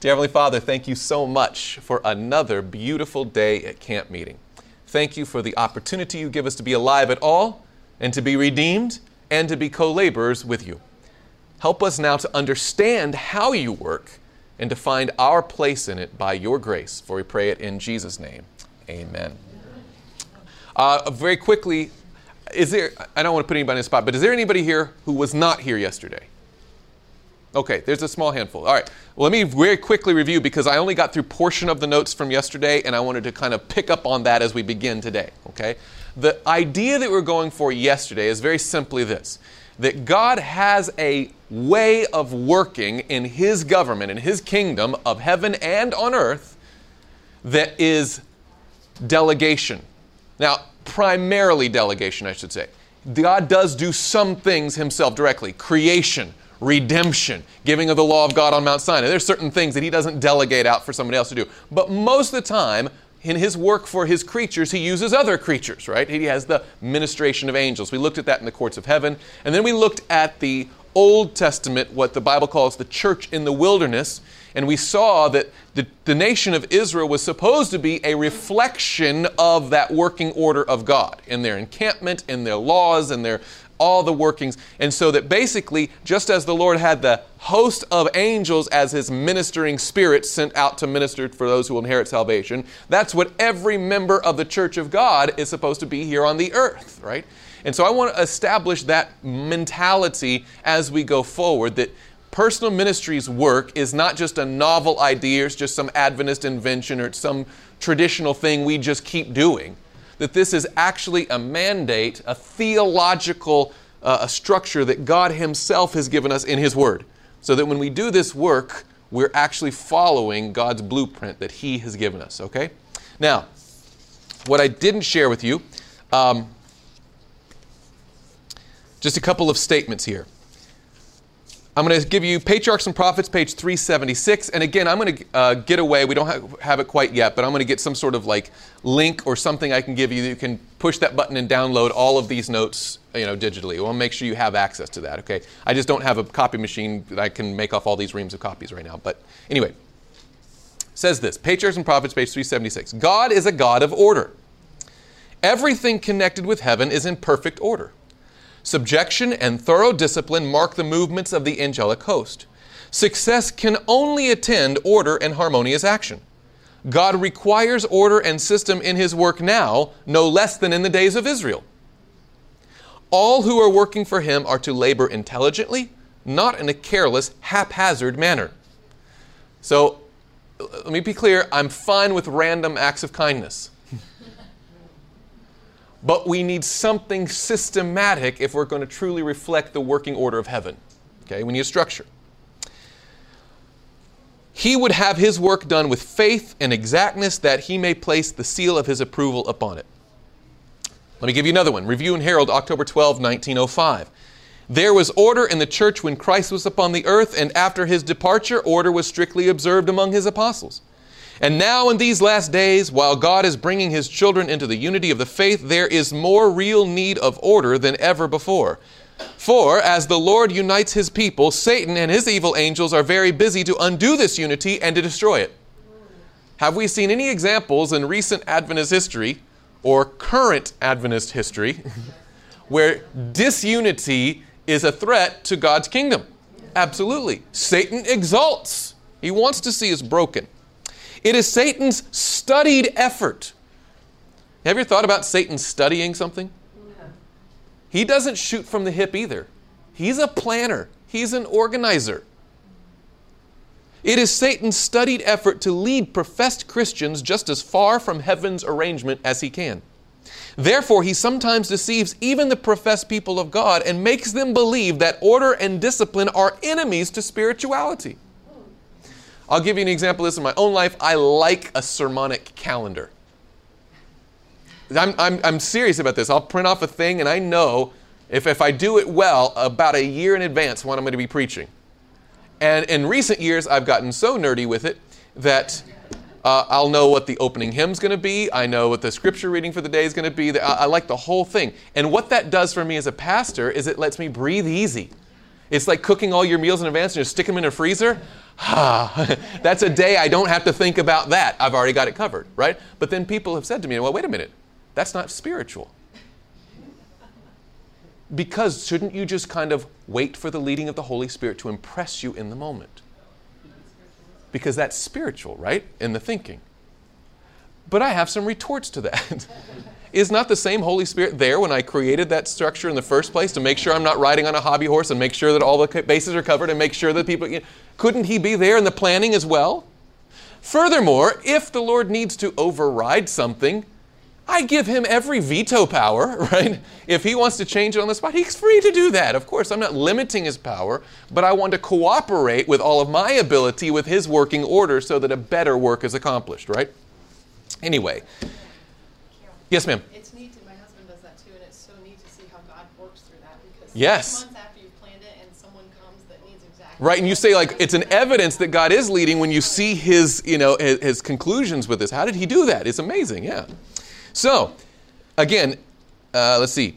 Dear Heavenly Father, thank you so much for another beautiful day at camp meeting. Thank you for the opportunity you give us to be alive at all and to be redeemed and to be co laborers with you. Help us now to understand how you work and to find our place in it by your grace. For we pray it in Jesus' name. Amen. Uh, very quickly, is there, I don't want to put anybody in the spot, but is there anybody here who was not here yesterday? Okay, there's a small handful. All right. Well, let me very quickly review because I only got through portion of the notes from yesterday and I wanted to kind of pick up on that as we begin today, okay? The idea that we're going for yesterday is very simply this that God has a way of working in his government, in his kingdom of heaven and on earth that is delegation. Now, primarily delegation, I should say. God does do some things himself directly creation, redemption, giving of the law of God on Mount Sinai. There's certain things that he doesn't delegate out for somebody else to do. But most of the time, in his work for his creatures, he uses other creatures, right? He has the ministration of angels. We looked at that in the courts of heaven. And then we looked at the Old Testament, what the Bible calls the church in the wilderness. And we saw that the, the nation of Israel was supposed to be a reflection of that working order of God in their encampment, in their laws, and their all the workings. And so that basically, just as the Lord had the host of angels as his ministering spirit sent out to minister for those who will inherit salvation, that's what every member of the church of God is supposed to be here on the earth, right? And so I want to establish that mentality as we go forward that personal ministry's work is not just a novel idea, it's just some Adventist invention or some traditional thing we just keep doing. That this is actually a mandate, a theological uh, a structure that God Himself has given us in His Word. So that when we do this work, we're actually following God's blueprint that He has given us, okay? Now, what I didn't share with you, um, just a couple of statements here. I'm going to give you Patriarchs and Prophets, page 376. And again, I'm going to uh, get away. We don't have, have, it quite yet, but I'm going to get some sort of like link or something I can give you that you can push that button and download all of these notes, you know, digitally. Want make sure you have access to that, okay? I just don't have a copy machine that I can make off all these reams of copies right now. But anyway, says this Patriarchs and Prophets, page 376. God is a God of order. Everything connected with heaven is in perfect order. Subjection and thorough discipline mark the movements of the angelic host. Success can only attend order and harmonious action. God requires order and system in His work now, no less than in the days of Israel. All who are working for Him are to labor intelligently, not in a careless, haphazard manner. So, let me be clear I'm fine with random acts of kindness. But we need something systematic if we're going to truly reflect the working order of heaven. Okay, we need a structure. He would have his work done with faith and exactness that he may place the seal of his approval upon it. Let me give you another one. Review and Herald, October 12, 1905. There was order in the church when Christ was upon the earth, and after his departure, order was strictly observed among his apostles. And now, in these last days, while God is bringing his children into the unity of the faith, there is more real need of order than ever before. For as the Lord unites his people, Satan and his evil angels are very busy to undo this unity and to destroy it. Have we seen any examples in recent Adventist history or current Adventist history where disunity is a threat to God's kingdom? Absolutely. Satan exalts, he wants to see us broken. It is Satan's studied effort. Have you ever thought about Satan studying something? He doesn't shoot from the hip either. He's a planner, he's an organizer. It is Satan's studied effort to lead professed Christians just as far from heaven's arrangement as he can. Therefore, he sometimes deceives even the professed people of God and makes them believe that order and discipline are enemies to spirituality. I'll give you an example of this in my own life. I like a sermonic calendar. I'm, I'm, I'm serious about this. I'll print off a thing, and I know if, if I do it well, about a year in advance when I'm going to be preaching. And in recent years, I've gotten so nerdy with it that uh, I'll know what the opening hymn's going to be. I know what the scripture reading for the day is going to be. I, I like the whole thing. And what that does for me as a pastor is it lets me breathe easy. It's like cooking all your meals in advance and just stick them in a freezer. That's a day I don't have to think about that. I've already got it covered, right? But then people have said to me, well, wait a minute, that's not spiritual. Because shouldn't you just kind of wait for the leading of the Holy Spirit to impress you in the moment? Because that's spiritual, right? In the thinking. But I have some retorts to that. Is not the same Holy Spirit there when I created that structure in the first place to make sure I'm not riding on a hobby horse and make sure that all the bases are covered and make sure that people. You know, couldn't He be there in the planning as well? Furthermore, if the Lord needs to override something, I give him every veto power, right? If he wants to change it on the spot, he's free to do that. Of course, I'm not limiting his power, but I want to cooperate with all of my ability with his working order so that a better work is accomplished, right? Anyway, Yes, ma'am. It's neat to, my husband does that too, and it's so neat to see how God works through that because yes. months after you've planned it and someone comes that needs exactly right, and you say like it's an evidence that God is leading when you see His, you know, his, his conclusions with this. How did He do that? It's amazing, yeah. So, again, uh, let's see.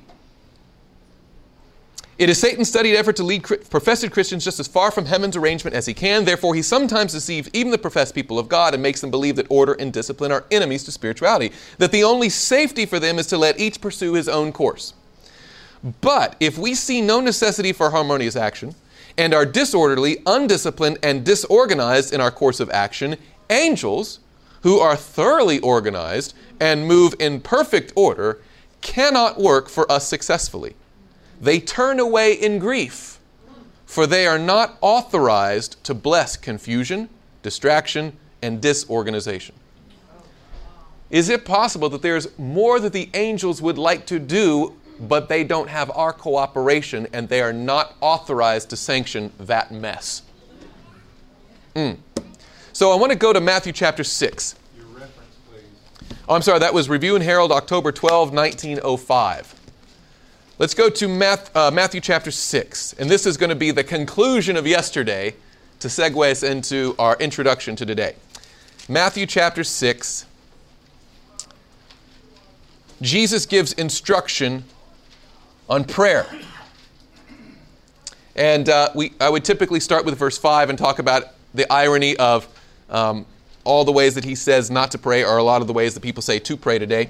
It is Satan's studied effort to lead professed Christians just as far from heaven's arrangement as he can. Therefore, he sometimes deceives even the professed people of God and makes them believe that order and discipline are enemies to spirituality, that the only safety for them is to let each pursue his own course. But if we see no necessity for harmonious action and are disorderly, undisciplined, and disorganized in our course of action, angels, who are thoroughly organized and move in perfect order, cannot work for us successfully they turn away in grief, for they are not authorized to bless confusion, distraction, and disorganization. Is it possible that there's more that the angels would like to do, but they don't have our cooperation and they are not authorized to sanction that mess? Mm. So I want to go to Matthew chapter 6. Your reference, please. Oh, I'm sorry, that was Review and Herald, October 12, 1905. Let's go to Math, uh, Matthew chapter 6. And this is going to be the conclusion of yesterday to segue us into our introduction to today. Matthew chapter 6. Jesus gives instruction on prayer. And uh, we, I would typically start with verse 5 and talk about the irony of um, all the ways that he says not to pray, or a lot of the ways that people say to pray today.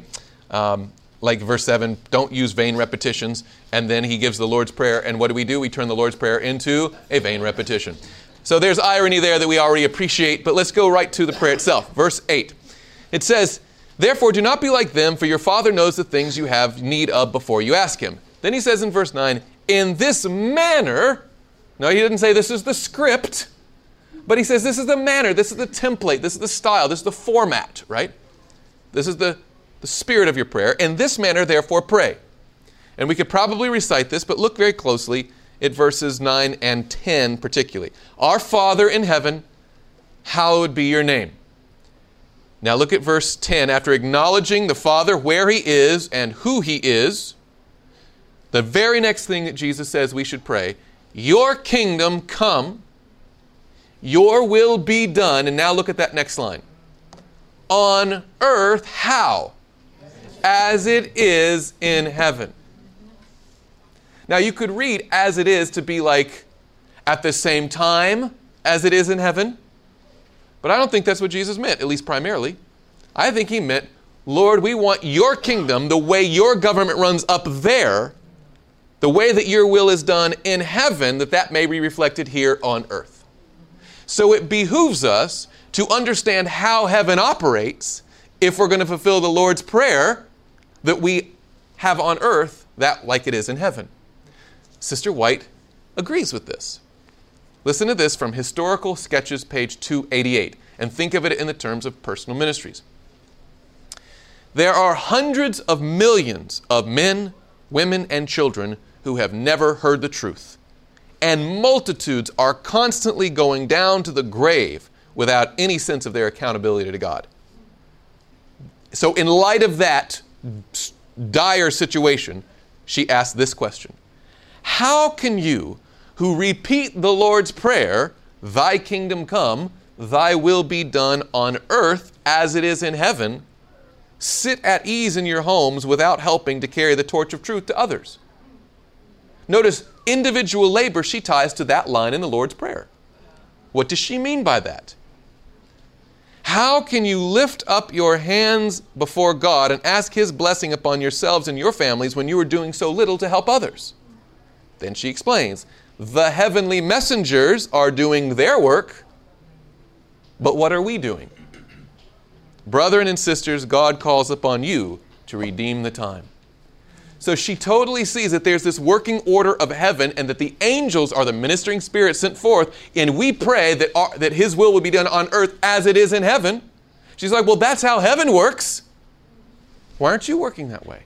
Um, like verse 7, don't use vain repetitions. And then he gives the Lord's Prayer. And what do we do? We turn the Lord's Prayer into a vain repetition. So there's irony there that we already appreciate, but let's go right to the prayer itself. Verse 8. It says, Therefore, do not be like them, for your Father knows the things you have need of before you ask Him. Then he says in verse 9, In this manner, no, he didn't say this is the script, but he says this is the manner, this is the template, this is the style, this is the format, right? This is the the spirit of your prayer. In this manner, therefore, pray. And we could probably recite this, but look very closely at verses 9 and 10 particularly. Our Father in heaven, hallowed be your name. Now look at verse 10. After acknowledging the Father where he is and who he is, the very next thing that Jesus says we should pray, Your kingdom come, your will be done. And now look at that next line. On earth, how? As it is in heaven. Now, you could read as it is to be like at the same time as it is in heaven, but I don't think that's what Jesus meant, at least primarily. I think he meant, Lord, we want your kingdom, the way your government runs up there, the way that your will is done in heaven, that that may be reflected here on earth. So it behooves us to understand how heaven operates if we're going to fulfill the Lord's Prayer that we have on earth that like it is in heaven. Sister White agrees with this. Listen to this from Historical Sketches, page 288, and think of it in the terms of personal ministries. There are hundreds of millions of men, women, and children who have never heard the truth, and multitudes are constantly going down to the grave without any sense of their accountability to God. So, in light of that, dire situation, she asked this question How can you, who repeat the Lord's Prayer, Thy kingdom come, Thy will be done on earth as it is in heaven, sit at ease in your homes without helping to carry the torch of truth to others? Notice individual labor she ties to that line in the Lord's Prayer. What does she mean by that? How can you lift up your hands before God and ask His blessing upon yourselves and your families when you are doing so little to help others? Then she explains the heavenly messengers are doing their work, but what are we doing? Brethren and sisters, God calls upon you to redeem the time. So she totally sees that there's this working order of heaven and that the angels are the ministering spirits sent forth, and we pray that, our, that His will would be done on earth as it is in heaven. She's like, Well, that's how heaven works. Why aren't you working that way?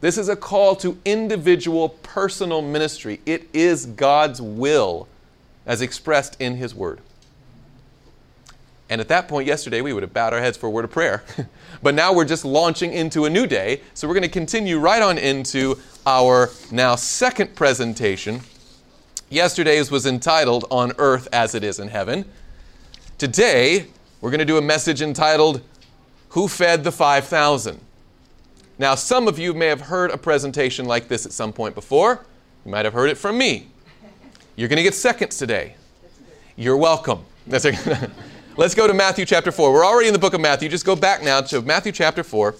This is a call to individual personal ministry. It is God's will as expressed in His Word. And at that point, yesterday, we would have bowed our heads for a word of prayer. but now we're just launching into a new day. So we're going to continue right on into our now second presentation. Yesterday's was entitled On Earth as It Is in Heaven. Today, we're going to do a message entitled Who Fed the 5,000? Now, some of you may have heard a presentation like this at some point before. You might have heard it from me. You're going to get seconds today. You're welcome. That's. Let's go to Matthew chapter 4. We're already in the book of Matthew. Just go back now to Matthew chapter 4.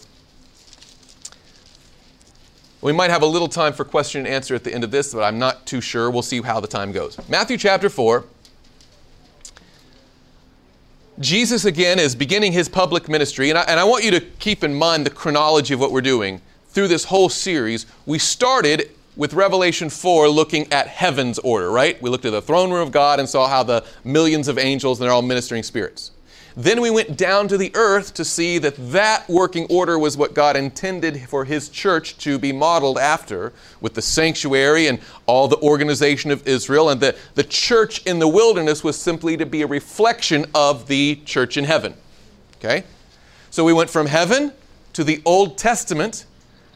We might have a little time for question and answer at the end of this, but I'm not too sure. We'll see how the time goes. Matthew chapter 4. Jesus again is beginning his public ministry, and I, and I want you to keep in mind the chronology of what we're doing. Through this whole series, we started with Revelation 4 looking at heaven's order, right? We looked at the throne room of God and saw how the millions of angels and they're all ministering spirits. Then we went down to the earth to see that that working order was what God intended for His church to be modeled after, with the sanctuary and all the organization of Israel. And the, the church in the wilderness was simply to be a reflection of the church in heaven. Okay? So we went from heaven to the Old Testament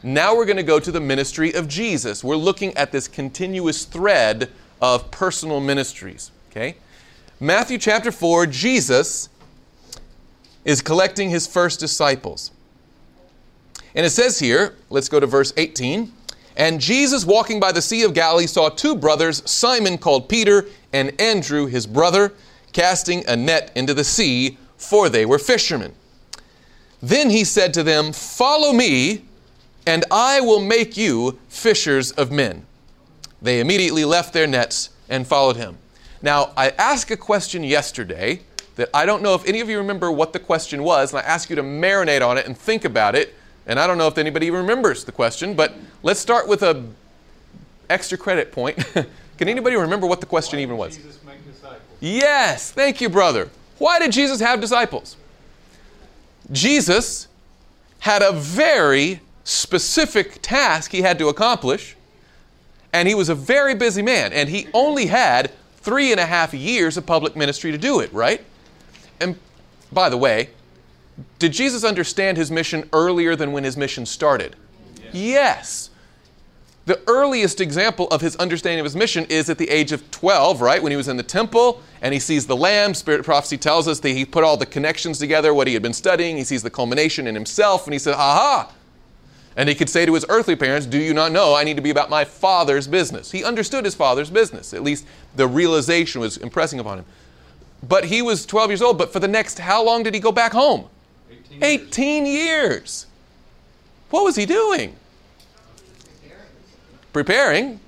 now we're going to go to the ministry of Jesus. We're looking at this continuous thread of personal ministries. Okay? Matthew chapter 4, Jesus is collecting his first disciples. And it says here, let's go to verse 18. And Jesus, walking by the Sea of Galilee, saw two brothers, Simon called Peter, and Andrew his brother, casting a net into the sea, for they were fishermen. Then he said to them, Follow me and I will make you fishers of men. They immediately left their nets and followed him. Now, I asked a question yesterday that I don't know if any of you remember what the question was, and I asked you to marinate on it and think about it. And I don't know if anybody remembers the question, but let's start with a extra credit point. Can anybody remember what the question even was? Yes, thank you, brother. Why did Jesus have disciples? Jesus had a very specific task he had to accomplish, and he was a very busy man, and he only had three and a half years of public ministry to do it, right? And by the way, did Jesus understand his mission earlier than when his mission started? Yes. The earliest example of his understanding of his mission is at the age of 12, right? When he was in the temple and he sees the lamb. Spirit prophecy tells us that he put all the connections together, what he had been studying. He sees the culmination in himself, and he says, Aha, and he could say to his earthly parents, Do you not know I need to be about my father's business? He understood his father's business. At least the realization was impressing upon him. But he was 12 years old. But for the next, how long did he go back home? 18 years. 18 years. What was he doing? Preparing.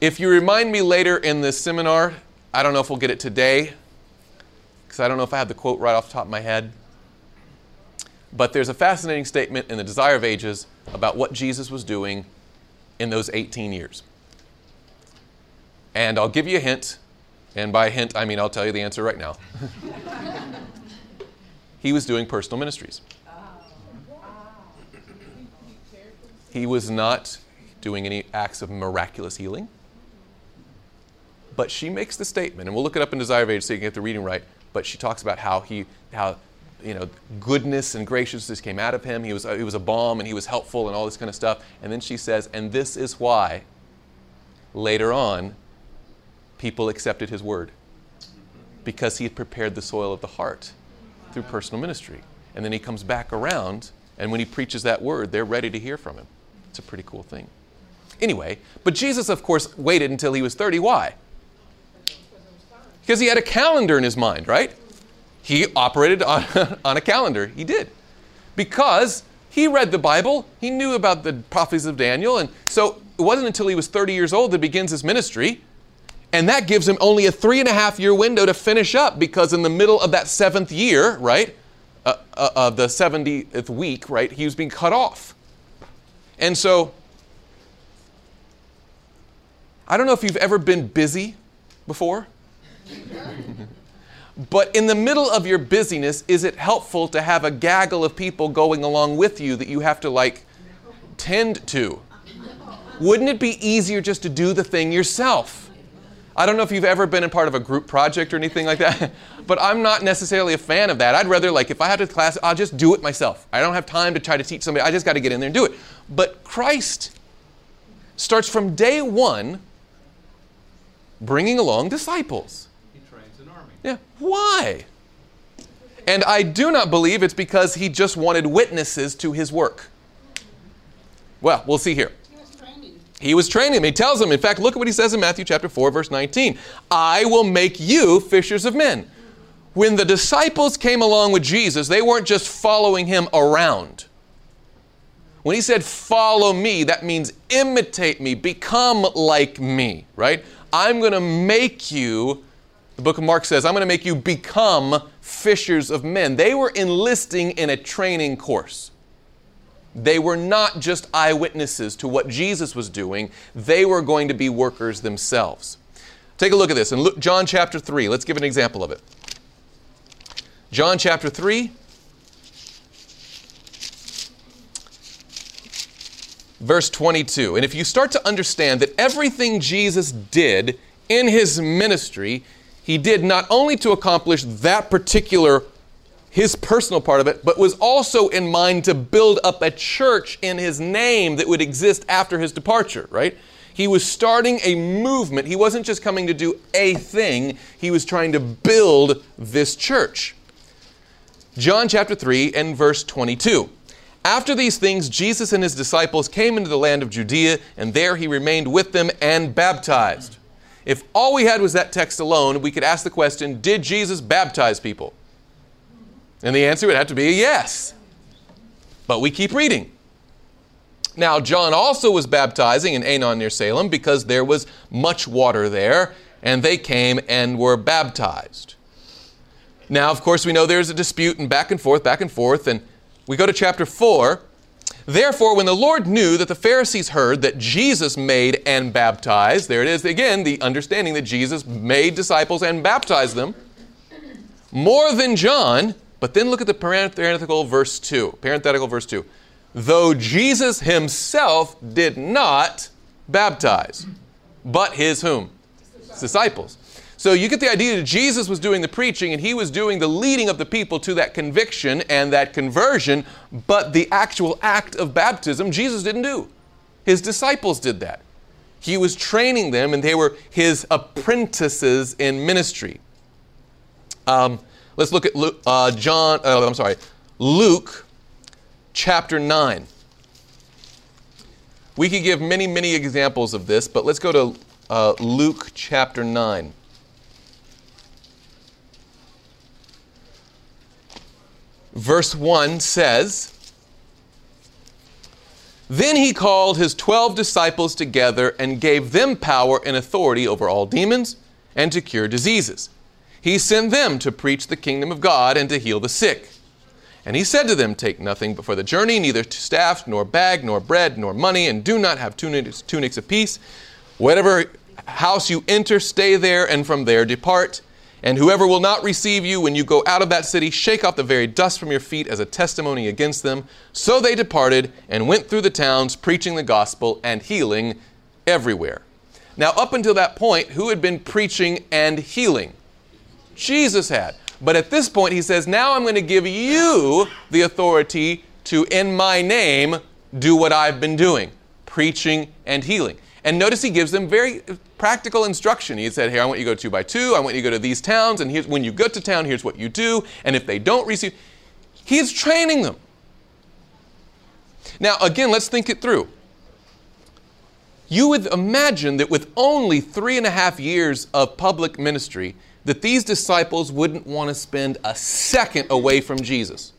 If you remind me later in this seminar, I don't know if we'll get it today, because I don't know if I have the quote right off the top of my head. But there's a fascinating statement in the Desire of Ages about what Jesus was doing in those 18 years. And I'll give you a hint, and by hint, I mean I'll tell you the answer right now. he was doing personal ministries. He was not doing any acts of miraculous healing. But she makes the statement, and we'll look it up in Desire of Ages so you can get the reading right. But she talks about how he, how you know, goodness and graciousness came out of him. He was, he was a balm and he was helpful and all this kind of stuff. And then she says, and this is why later on people accepted his word because he had prepared the soil of the heart through personal ministry. And then he comes back around, and when he preaches that word, they're ready to hear from him. It's a pretty cool thing. anyway. But Jesus, of course, waited until he was 30. Why? Because he had a calendar in his mind, right? He operated on, on a calendar. He did. Because he read the Bible, he knew about the prophecies of Daniel, and so it wasn't until he was 30 years old that begins his ministry. And that gives him only a three and a half year window to finish up because in the middle of that seventh year, right, uh, uh, of the 70th week, right, he was being cut off. And so, I don't know if you've ever been busy before, but in the middle of your busyness, is it helpful to have a gaggle of people going along with you that you have to like tend to? Wouldn't it be easier just to do the thing yourself? I don't know if you've ever been a part of a group project or anything like that, but I'm not necessarily a fan of that. I'd rather, like, if I have to class, I'll just do it myself. I don't have time to try to teach somebody. I just got to get in there and do it. But Christ starts from day one bringing along disciples. He trains an army. Yeah. Why? And I do not believe it's because he just wanted witnesses to his work. Well, we'll see here. He was training. He was training them. He tells him, in fact, look at what he says in Matthew chapter 4, verse 19. I will make you fishers of men. When the disciples came along with Jesus, they weren't just following him around. When he said, follow me, that means imitate me, become like me, right? I'm going to make you, the book of Mark says, I'm going to make you become fishers of men. They were enlisting in a training course. They were not just eyewitnesses to what Jesus was doing, they were going to be workers themselves. Take a look at this in Luke, John chapter 3. Let's give an example of it. John chapter 3, verse 22. And if you start to understand that everything Jesus did in his ministry, he did not only to accomplish that particular his personal part of it, but was also in mind to build up a church in his name that would exist after his departure, right? He was starting a movement. He wasn't just coming to do a thing, he was trying to build this church. John chapter 3 and verse 22. After these things, Jesus and his disciples came into the land of Judea, and there he remained with them and baptized. If all we had was that text alone, we could ask the question Did Jesus baptize people? And the answer would have to be a yes. But we keep reading. Now, John also was baptizing in Aenon near Salem because there was much water there, and they came and were baptized. Now, of course, we know there's a dispute and back and forth, back and forth, and we go to chapter 4. Therefore, when the Lord knew that the Pharisees heard that Jesus made and baptized, there it is again, the understanding that Jesus made disciples and baptized them, more than John, but then look at the parenthetical verse 2. Parenthetical verse 2. Though Jesus himself did not baptize, but his whom? Disciples. So you get the idea that Jesus was doing the preaching and he was doing the leading of the people to that conviction and that conversion, but the actual act of baptism Jesus didn't do. His disciples did that. He was training them and they were his apprentices in ministry. Um, let's look at Luke, uh, John, uh, I'm sorry, Luke chapter 9. We could give many, many examples of this, but let's go to uh, Luke chapter 9. Verse 1 says, Then he called his twelve disciples together and gave them power and authority over all demons and to cure diseases. He sent them to preach the kingdom of God and to heal the sick. And he said to them, Take nothing before the journey, neither staff, nor bag, nor bread, nor money, and do not have tunics, tunics apiece. Whatever house you enter, stay there, and from there depart. And whoever will not receive you when you go out of that city, shake off the very dust from your feet as a testimony against them. So they departed and went through the towns, preaching the gospel and healing everywhere. Now, up until that point, who had been preaching and healing? Jesus had. But at this point, he says, Now I'm going to give you the authority to, in my name, do what I've been doing preaching and healing. And notice he gives them very practical instruction. He said, Here, I want you to go two by two. I want you to go to these towns. And here's, when you go to town, here's what you do. And if they don't receive, he's training them. Now, again, let's think it through. You would imagine that with only three and a half years of public ministry, that these disciples wouldn't want to spend a second away from Jesus.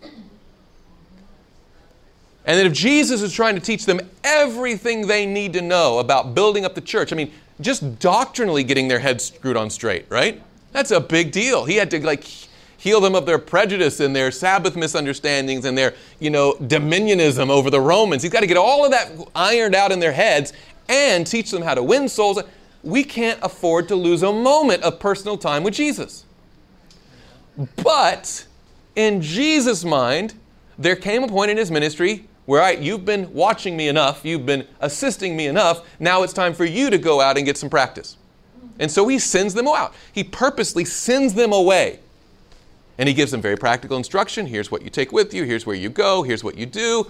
And that if Jesus is trying to teach them everything they need to know about building up the church, I mean, just doctrinally getting their heads screwed on straight, right? That's a big deal. He had to like heal them of their prejudice and their Sabbath misunderstandings and their, you know, dominionism over the Romans. He's got to get all of that ironed out in their heads and teach them how to win souls. We can't afford to lose a moment of personal time with Jesus. But in Jesus' mind, there came a point in his ministry where you've been watching me enough, you've been assisting me enough, now it's time for you to go out and get some practice. And so he sends them out. He purposely sends them away. And he gives them very practical instruction. Here's what you take with you, here's where you go, here's what you do.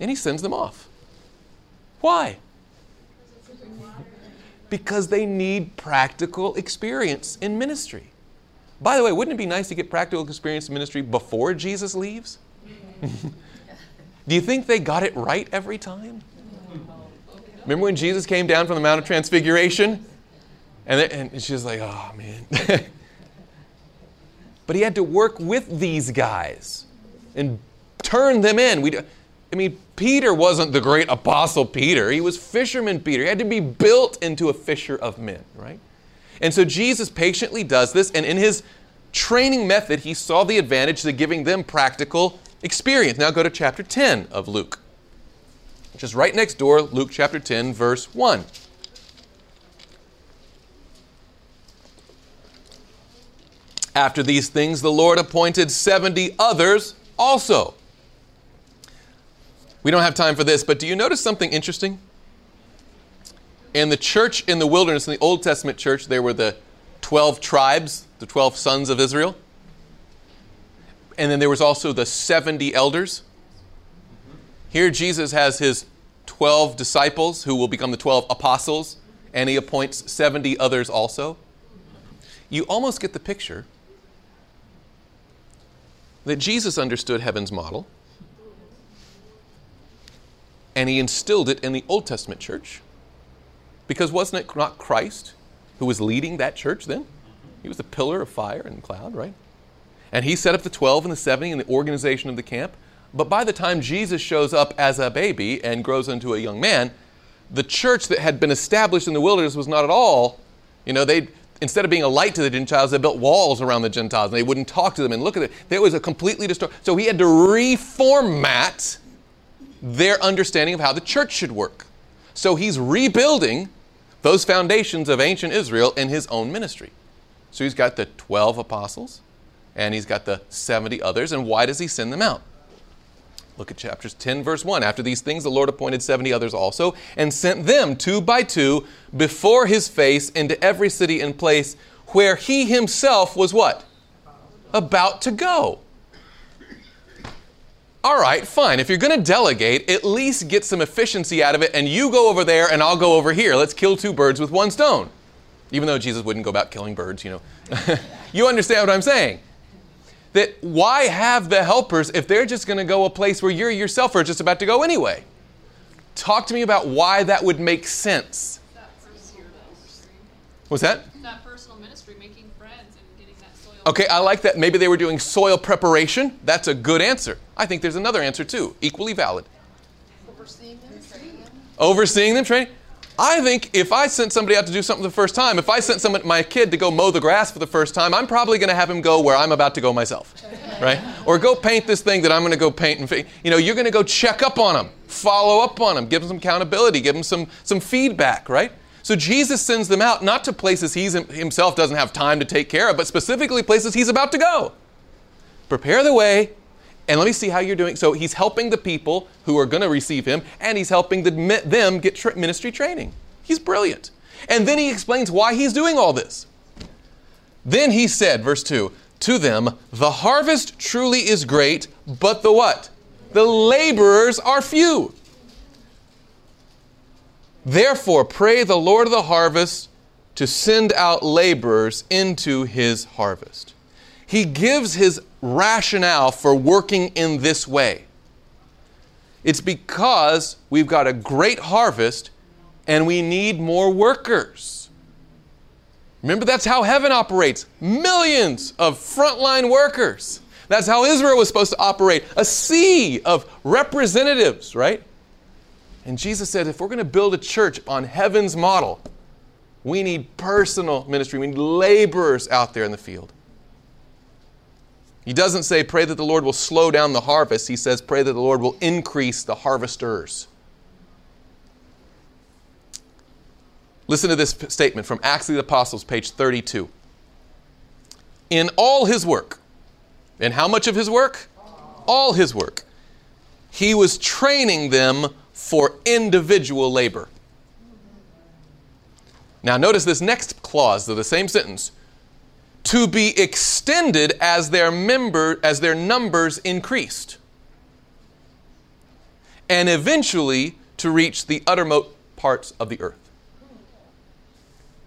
And he sends them off. Why? Because they need practical experience in ministry. By the way, wouldn't it be nice to get practical experience in ministry before Jesus leaves? Do you think they got it right every time? Remember when Jesus came down from the Mount of Transfiguration? And, they, and she's like, oh man. but he had to work with these guys and turn them in. We, I mean, Peter wasn't the great apostle Peter. He was fisherman Peter. He had to be built into a fisher of men, right? And so Jesus patiently does this, and in his training method, he saw the advantage to giving them practical experience. Now go to chapter 10 of Luke, which is right next door, Luke chapter 10, verse 1. After these things, the Lord appointed 70 others also. We don't have time for this, but do you notice something interesting? In the church in the wilderness, in the Old Testament church, there were the 12 tribes, the 12 sons of Israel and then there was also the 70 elders. Here, Jesus has his 12 disciples who will become the 12 apostles, and he appoints 70 others also. You almost get the picture that Jesus understood heaven's model, and he instilled it in the Old Testament church. Because wasn't it not Christ who was leading that church then? He was the pillar of fire and cloud, right? And he set up the 12 and the 70 and the organization of the camp. But by the time Jesus shows up as a baby and grows into a young man, the church that had been established in the wilderness was not at all, you know, they instead of being a light to the Gentiles, they built walls around the Gentiles and they wouldn't talk to them and look at it. There was a completely distorted. So he had to reformat their understanding of how the church should work. So he's rebuilding those foundations of ancient Israel in his own ministry. So he's got the 12 apostles, and he's got the 70 others. And why does he send them out? Look at chapters 10, verse 1. After these things, the Lord appointed 70 others also, and sent them two by two before his face into every city and place where he himself was what? About to go. All right, fine. If you're going to delegate, at least get some efficiency out of it, and you go over there and I'll go over here. Let's kill two birds with one stone. Even though Jesus wouldn't go about killing birds, you know. you understand what I'm saying? That why have the helpers if they're just going to go a place where you yourself are just about to go anyway? Talk to me about why that would make sense. What's that? That personal ministry, making friends and getting that soil. Okay, I like that. Maybe they were doing soil preparation. That's a good answer. I think there's another answer too, equally valid. Overseeing them, training them. Overseeing them, training. I think if I sent somebody out to do something the first time, if I sent someone, my kid to go mow the grass for the first time, I'm probably going to have him go where I'm about to go myself, right? Or go paint this thing that I'm going to go paint and you know you're going to go check up on them, follow up on them, give them some accountability, give them some some feedback, right? So Jesus sends them out not to places he himself doesn't have time to take care of, but specifically places he's about to go. Prepare the way, and let me see how you're doing. So he's helping the people who are going to receive him, and he's helping the, them get tra- ministry training. He's brilliant. And then he explains why he's doing all this. Then he said, verse 2, to them, the harvest truly is great, but the what? The laborers are few. Therefore, pray the Lord of the harvest to send out laborers into his harvest. He gives his rationale for working in this way. It's because we've got a great harvest And we need more workers. Remember, that's how heaven operates millions of frontline workers. That's how Israel was supposed to operate a sea of representatives, right? And Jesus said, if we're going to build a church on heaven's model, we need personal ministry. We need laborers out there in the field. He doesn't say, pray that the Lord will slow down the harvest. He says, pray that the Lord will increase the harvesters. Listen to this statement from Acts of the Apostles, page 32. In all his work, and how much of his work? All his work. He was training them for individual labor. Now, notice this next clause of the same sentence to be extended as their member as their numbers increased. And eventually to reach the uttermost parts of the earth.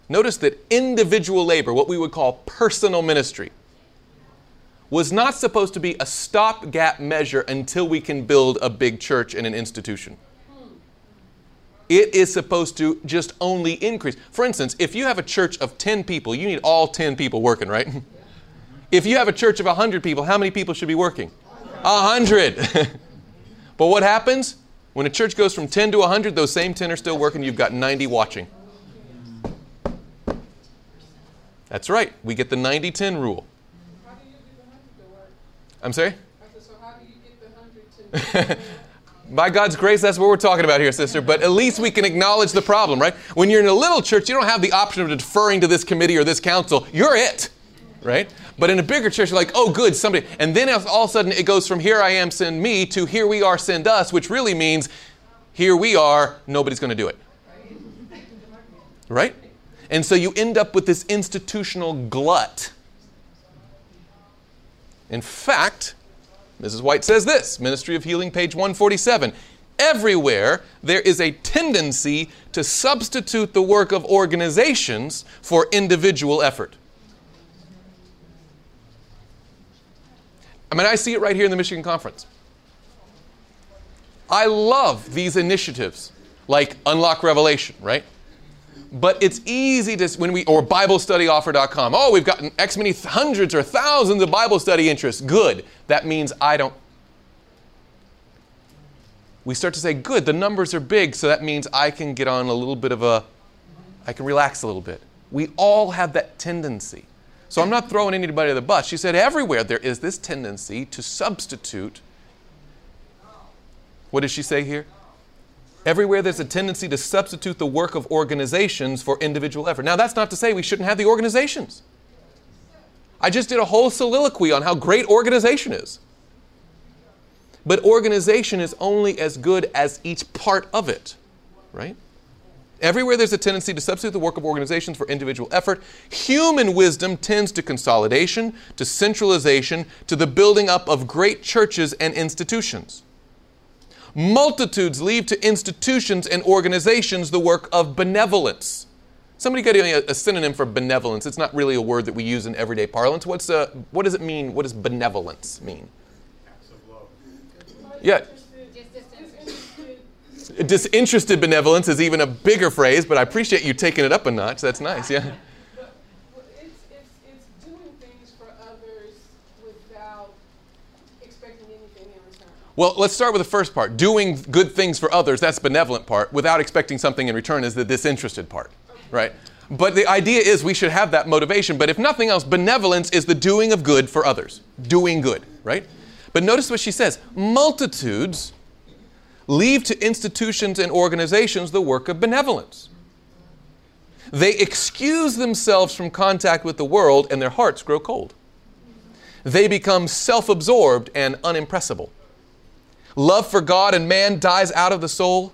Notice that individual labor what we would call personal ministry was not supposed to be a stopgap measure until we can build a big church and an institution it is supposed to just only increase. For instance, if you have a church of 10 people, you need all 10 people working, right? If you have a church of 100 people, how many people should be working? 100. but what happens? When a church goes from 10 to 100, those same 10 are still working, you've got 90 watching. That's right. We get the 90 10 rule. I'm sorry? By God's grace, that's what we're talking about here, sister. But at least we can acknowledge the problem, right? When you're in a little church, you don't have the option of deferring to this committee or this council. You're it, right? But in a bigger church, you're like, oh, good, somebody. And then all of a sudden it goes from here I am, send me to here we are, send us, which really means here we are, nobody's going to do it. Right? And so you end up with this institutional glut. In fact, Mrs. White says this Ministry of Healing, page 147. Everywhere there is a tendency to substitute the work of organizations for individual effort. I mean, I see it right here in the Michigan Conference. I love these initiatives like Unlock Revelation, right? But it's easy to, when we, or BibleStudyOffer.com. Oh, we've gotten X many hundreds or thousands of Bible study interests. Good. That means I don't. We start to say, good, the numbers are big, so that means I can get on a little bit of a, I can relax a little bit. We all have that tendency. So I'm not throwing anybody to the bus. She said, everywhere there is this tendency to substitute. What does she say here? Everywhere there's a tendency to substitute the work of organizations for individual effort. Now, that's not to say we shouldn't have the organizations. I just did a whole soliloquy on how great organization is. But organization is only as good as each part of it, right? Everywhere there's a tendency to substitute the work of organizations for individual effort, human wisdom tends to consolidation, to centralization, to the building up of great churches and institutions. Multitudes leave to institutions and organizations the work of benevolence. Somebody got a, a, synonym for benevolence. It's not really a word that we use in everyday parlance. What's a, uh, what does it mean? What does benevolence mean? Yeah. Disinterested benevolence is even a bigger phrase, but I appreciate you taking it up a notch. That's nice, yeah. Well, let's start with the first part. Doing good things for others, that's benevolent part. Without expecting something in return is the disinterested part, right? But the idea is we should have that motivation. But if nothing else, benevolence is the doing of good for others. Doing good, right? But notice what she says multitudes leave to institutions and organizations the work of benevolence. They excuse themselves from contact with the world and their hearts grow cold. They become self absorbed and unimpressible. Love for God and man dies out of the soul.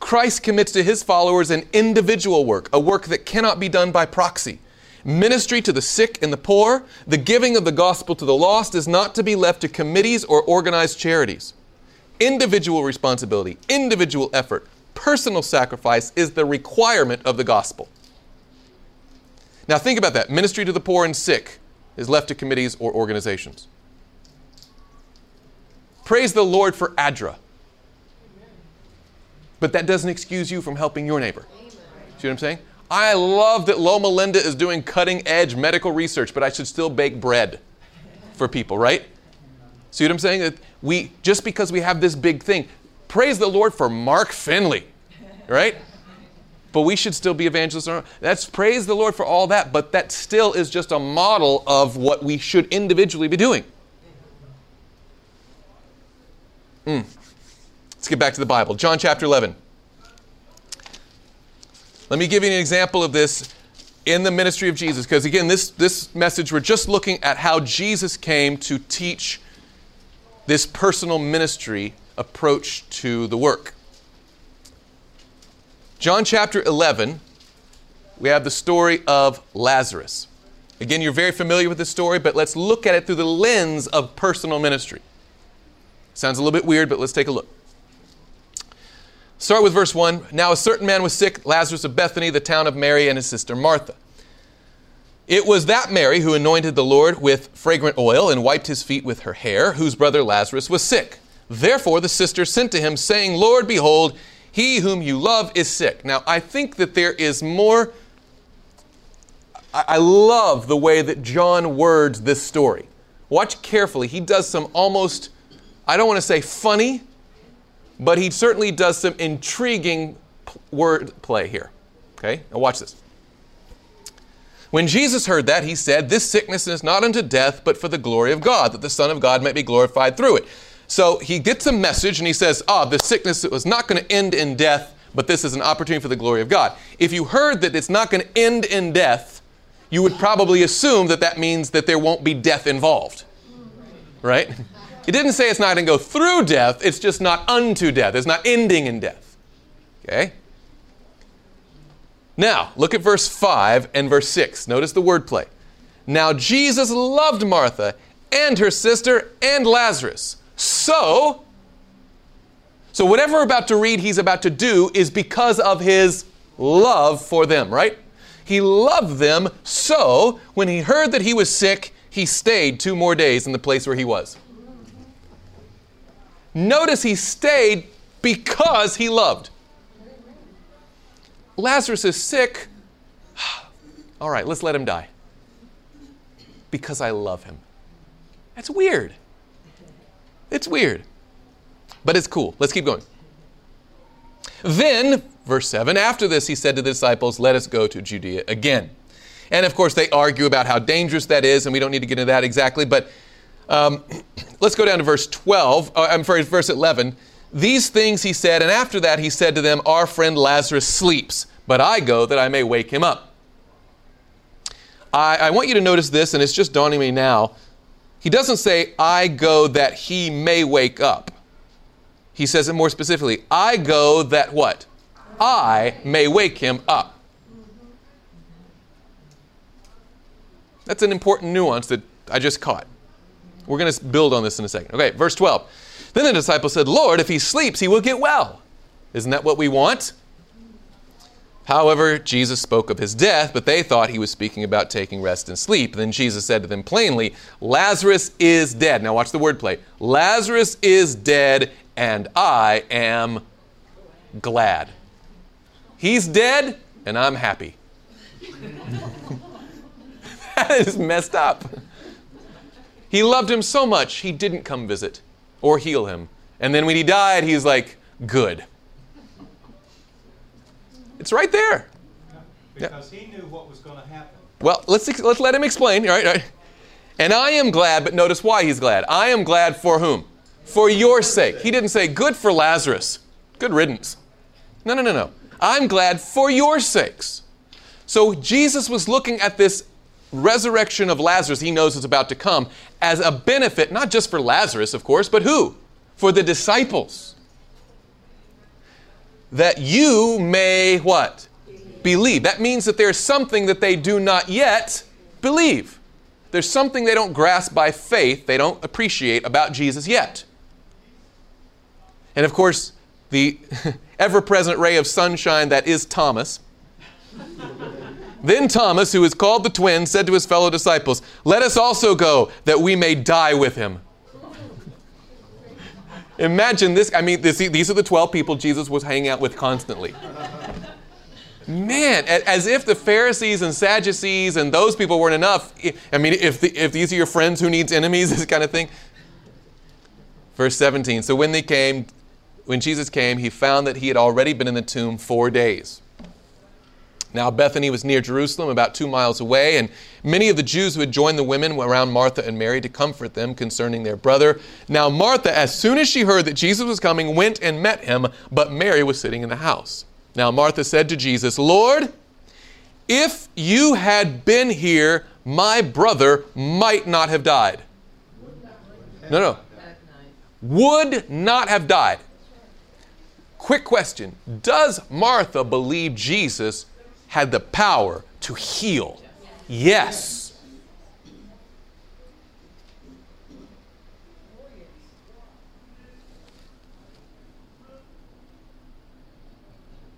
Christ commits to his followers an individual work, a work that cannot be done by proxy. Ministry to the sick and the poor, the giving of the gospel to the lost is not to be left to committees or organized charities. Individual responsibility, individual effort, personal sacrifice is the requirement of the gospel. Now, think about that. Ministry to the poor and sick is left to committees or organizations. Praise the Lord for ADRA. But that doesn't excuse you from helping your neighbor. See what I'm saying? I love that Loma Linda is doing cutting edge medical research, but I should still bake bread for people, right? See what I'm saying? That we just because we have this big thing, praise the Lord for Mark Finley, right? But we should still be evangelists. That's praise the Lord for all that, but that still is just a model of what we should individually be doing. Mm. Let's get back to the Bible. John chapter 11. Let me give you an example of this in the ministry of Jesus, because again, this, this message, we're just looking at how Jesus came to teach this personal ministry approach to the work. John chapter 11, we have the story of Lazarus. Again, you're very familiar with this story, but let's look at it through the lens of personal ministry. Sounds a little bit weird, but let's take a look. Start with verse 1. Now a certain man was sick, Lazarus of Bethany, the town of Mary and his sister Martha. It was that Mary who anointed the Lord with fragrant oil and wiped his feet with her hair, whose brother Lazarus was sick. Therefore the sister sent to him, saying, Lord, behold, he whom you love is sick. Now I think that there is more. I love the way that John words this story. Watch carefully. He does some almost, I don't want to say funny, but he certainly does some intriguing word play here. Okay, now watch this. When Jesus heard that, he said, This sickness is not unto death, but for the glory of God, that the Son of God might be glorified through it. So he gets a message and he says, Ah, oh, the sickness was not going to end in death, but this is an opportunity for the glory of God. If you heard that it's not going to end in death, you would probably assume that that means that there won't be death involved. Right? It didn't say it's not going to go through death, it's just not unto death. It's not ending in death. Okay? Now, look at verse 5 and verse 6. Notice the wordplay. Now, Jesus loved Martha and her sister and Lazarus. So, so whatever we're about to read, he's about to do is because of his love for them, right? He loved them, so when he heard that he was sick, he stayed two more days in the place where he was. Notice he stayed because he loved. Lazarus is sick. All right, let's let him die. Because I love him. That's weird. It's weird. But it's cool. Let's keep going. Then, verse 7, after this, he said to the disciples, Let us go to Judea again. And of course, they argue about how dangerous that is, and we don't need to get into that exactly, but um, let's go down to verse 12. Uh, I'm sorry, verse 11. These things he said, and after that he said to them, Our friend Lazarus sleeps, but I go that I may wake him up. I, I want you to notice this, and it's just dawning me now. He doesn't say, I go that he may wake up. He says it more specifically, I go that what? I may wake him up. That's an important nuance that I just caught. We're going to build on this in a second. Okay, verse 12. Then the disciple said, Lord, if he sleeps, he will get well. Isn't that what we want? However, Jesus spoke of his death, but they thought he was speaking about taking rest and sleep. Then Jesus said to them plainly, Lazarus is dead. Now watch the wordplay. Lazarus is dead, and I am glad. He's dead, and I'm happy. that is messed up. He loved him so much, he didn't come visit or heal him. And then when he died, he's like, good. It's right there. Because he knew what was going to happen. Well, let's, let's let him explain. All right, all right. And I am glad, but notice why he's glad. I am glad for whom? For your sake. He didn't say, good for Lazarus. Good riddance. No, no, no, no. I'm glad for your sakes. So Jesus was looking at this resurrection of Lazarus, he knows is about to come, as a benefit, not just for Lazarus, of course, but who? For the disciples. That you may what? Believe. That means that there's something that they do not yet believe. There's something they don't grasp by faith, they don't appreciate about Jesus yet. And of course, the ever present ray of sunshine that is Thomas then Thomas, who is called the twin, said to his fellow disciples, Let us also go, that we may die with him. Imagine this. I mean, this, these are the 12 people Jesus was hanging out with constantly. Man, as if the Pharisees and Sadducees and those people weren't enough. I- mean, if, the, if these are your friends who needs enemies, this kind of thing. Verse 17. So when they came, when Jesus came, he found that he had already been in the tomb four days. Now, Bethany was near Jerusalem, about two miles away, and many of the Jews who had joined the women around Martha and Mary to comfort them concerning their brother. Now, Martha, as soon as she heard that Jesus was coming, went and met him, but Mary was sitting in the house. Now, Martha said to Jesus, Lord, if you had been here, my brother might not have died. No, no. Would not have died. Quick question Does Martha believe Jesus had the power to heal? Yes.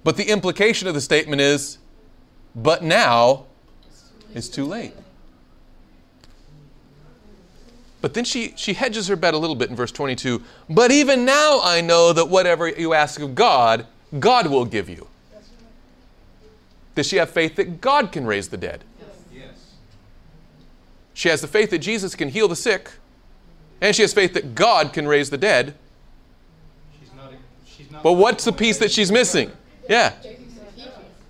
But the implication of the statement is, but now it's too late. But then she, she hedges her bet a little bit in verse 22. But even now I know that whatever you ask of God, God will give you. Does she have faith that God can raise the dead? Yes. She has the faith that Jesus can heal the sick, and she has faith that God can raise the dead. She's not. She's not. But what's the piece that she's missing? Yeah.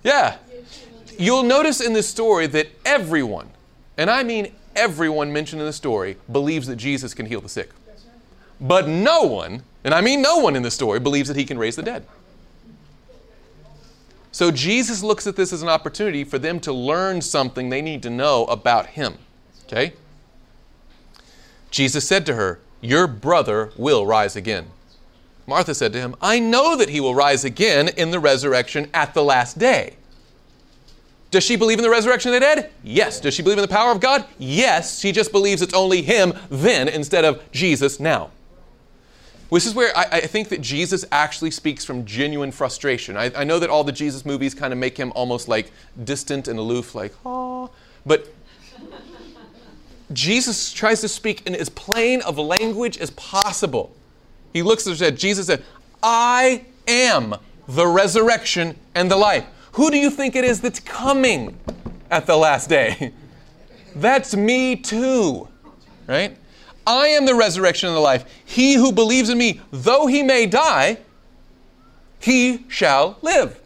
Yeah. You'll notice in this story that everyone, and I mean everyone mentioned in the story, believes that Jesus can heal the sick. But no one, and I mean no one in the story, believes that he can raise the dead. So Jesus looks at this as an opportunity for them to learn something they need to know about him. Okay? Jesus said to her, Your brother will rise again. Martha said to him, I know that he will rise again in the resurrection at the last day. Does she believe in the resurrection of the dead? Yes. Does she believe in the power of God? Yes. She just believes it's only him then instead of Jesus now. This is where I, I think that Jesus actually speaks from genuine frustration. I, I know that all the Jesus movies kind of make him almost like distant and aloof, like, oh, but Jesus tries to speak in as plain of language as possible. He looks at said, Jesus said, I am the resurrection and the life. Who do you think it is that's coming at the last day? That's me too, right? I am the resurrection and the life. He who believes in me, though he may die, he shall live.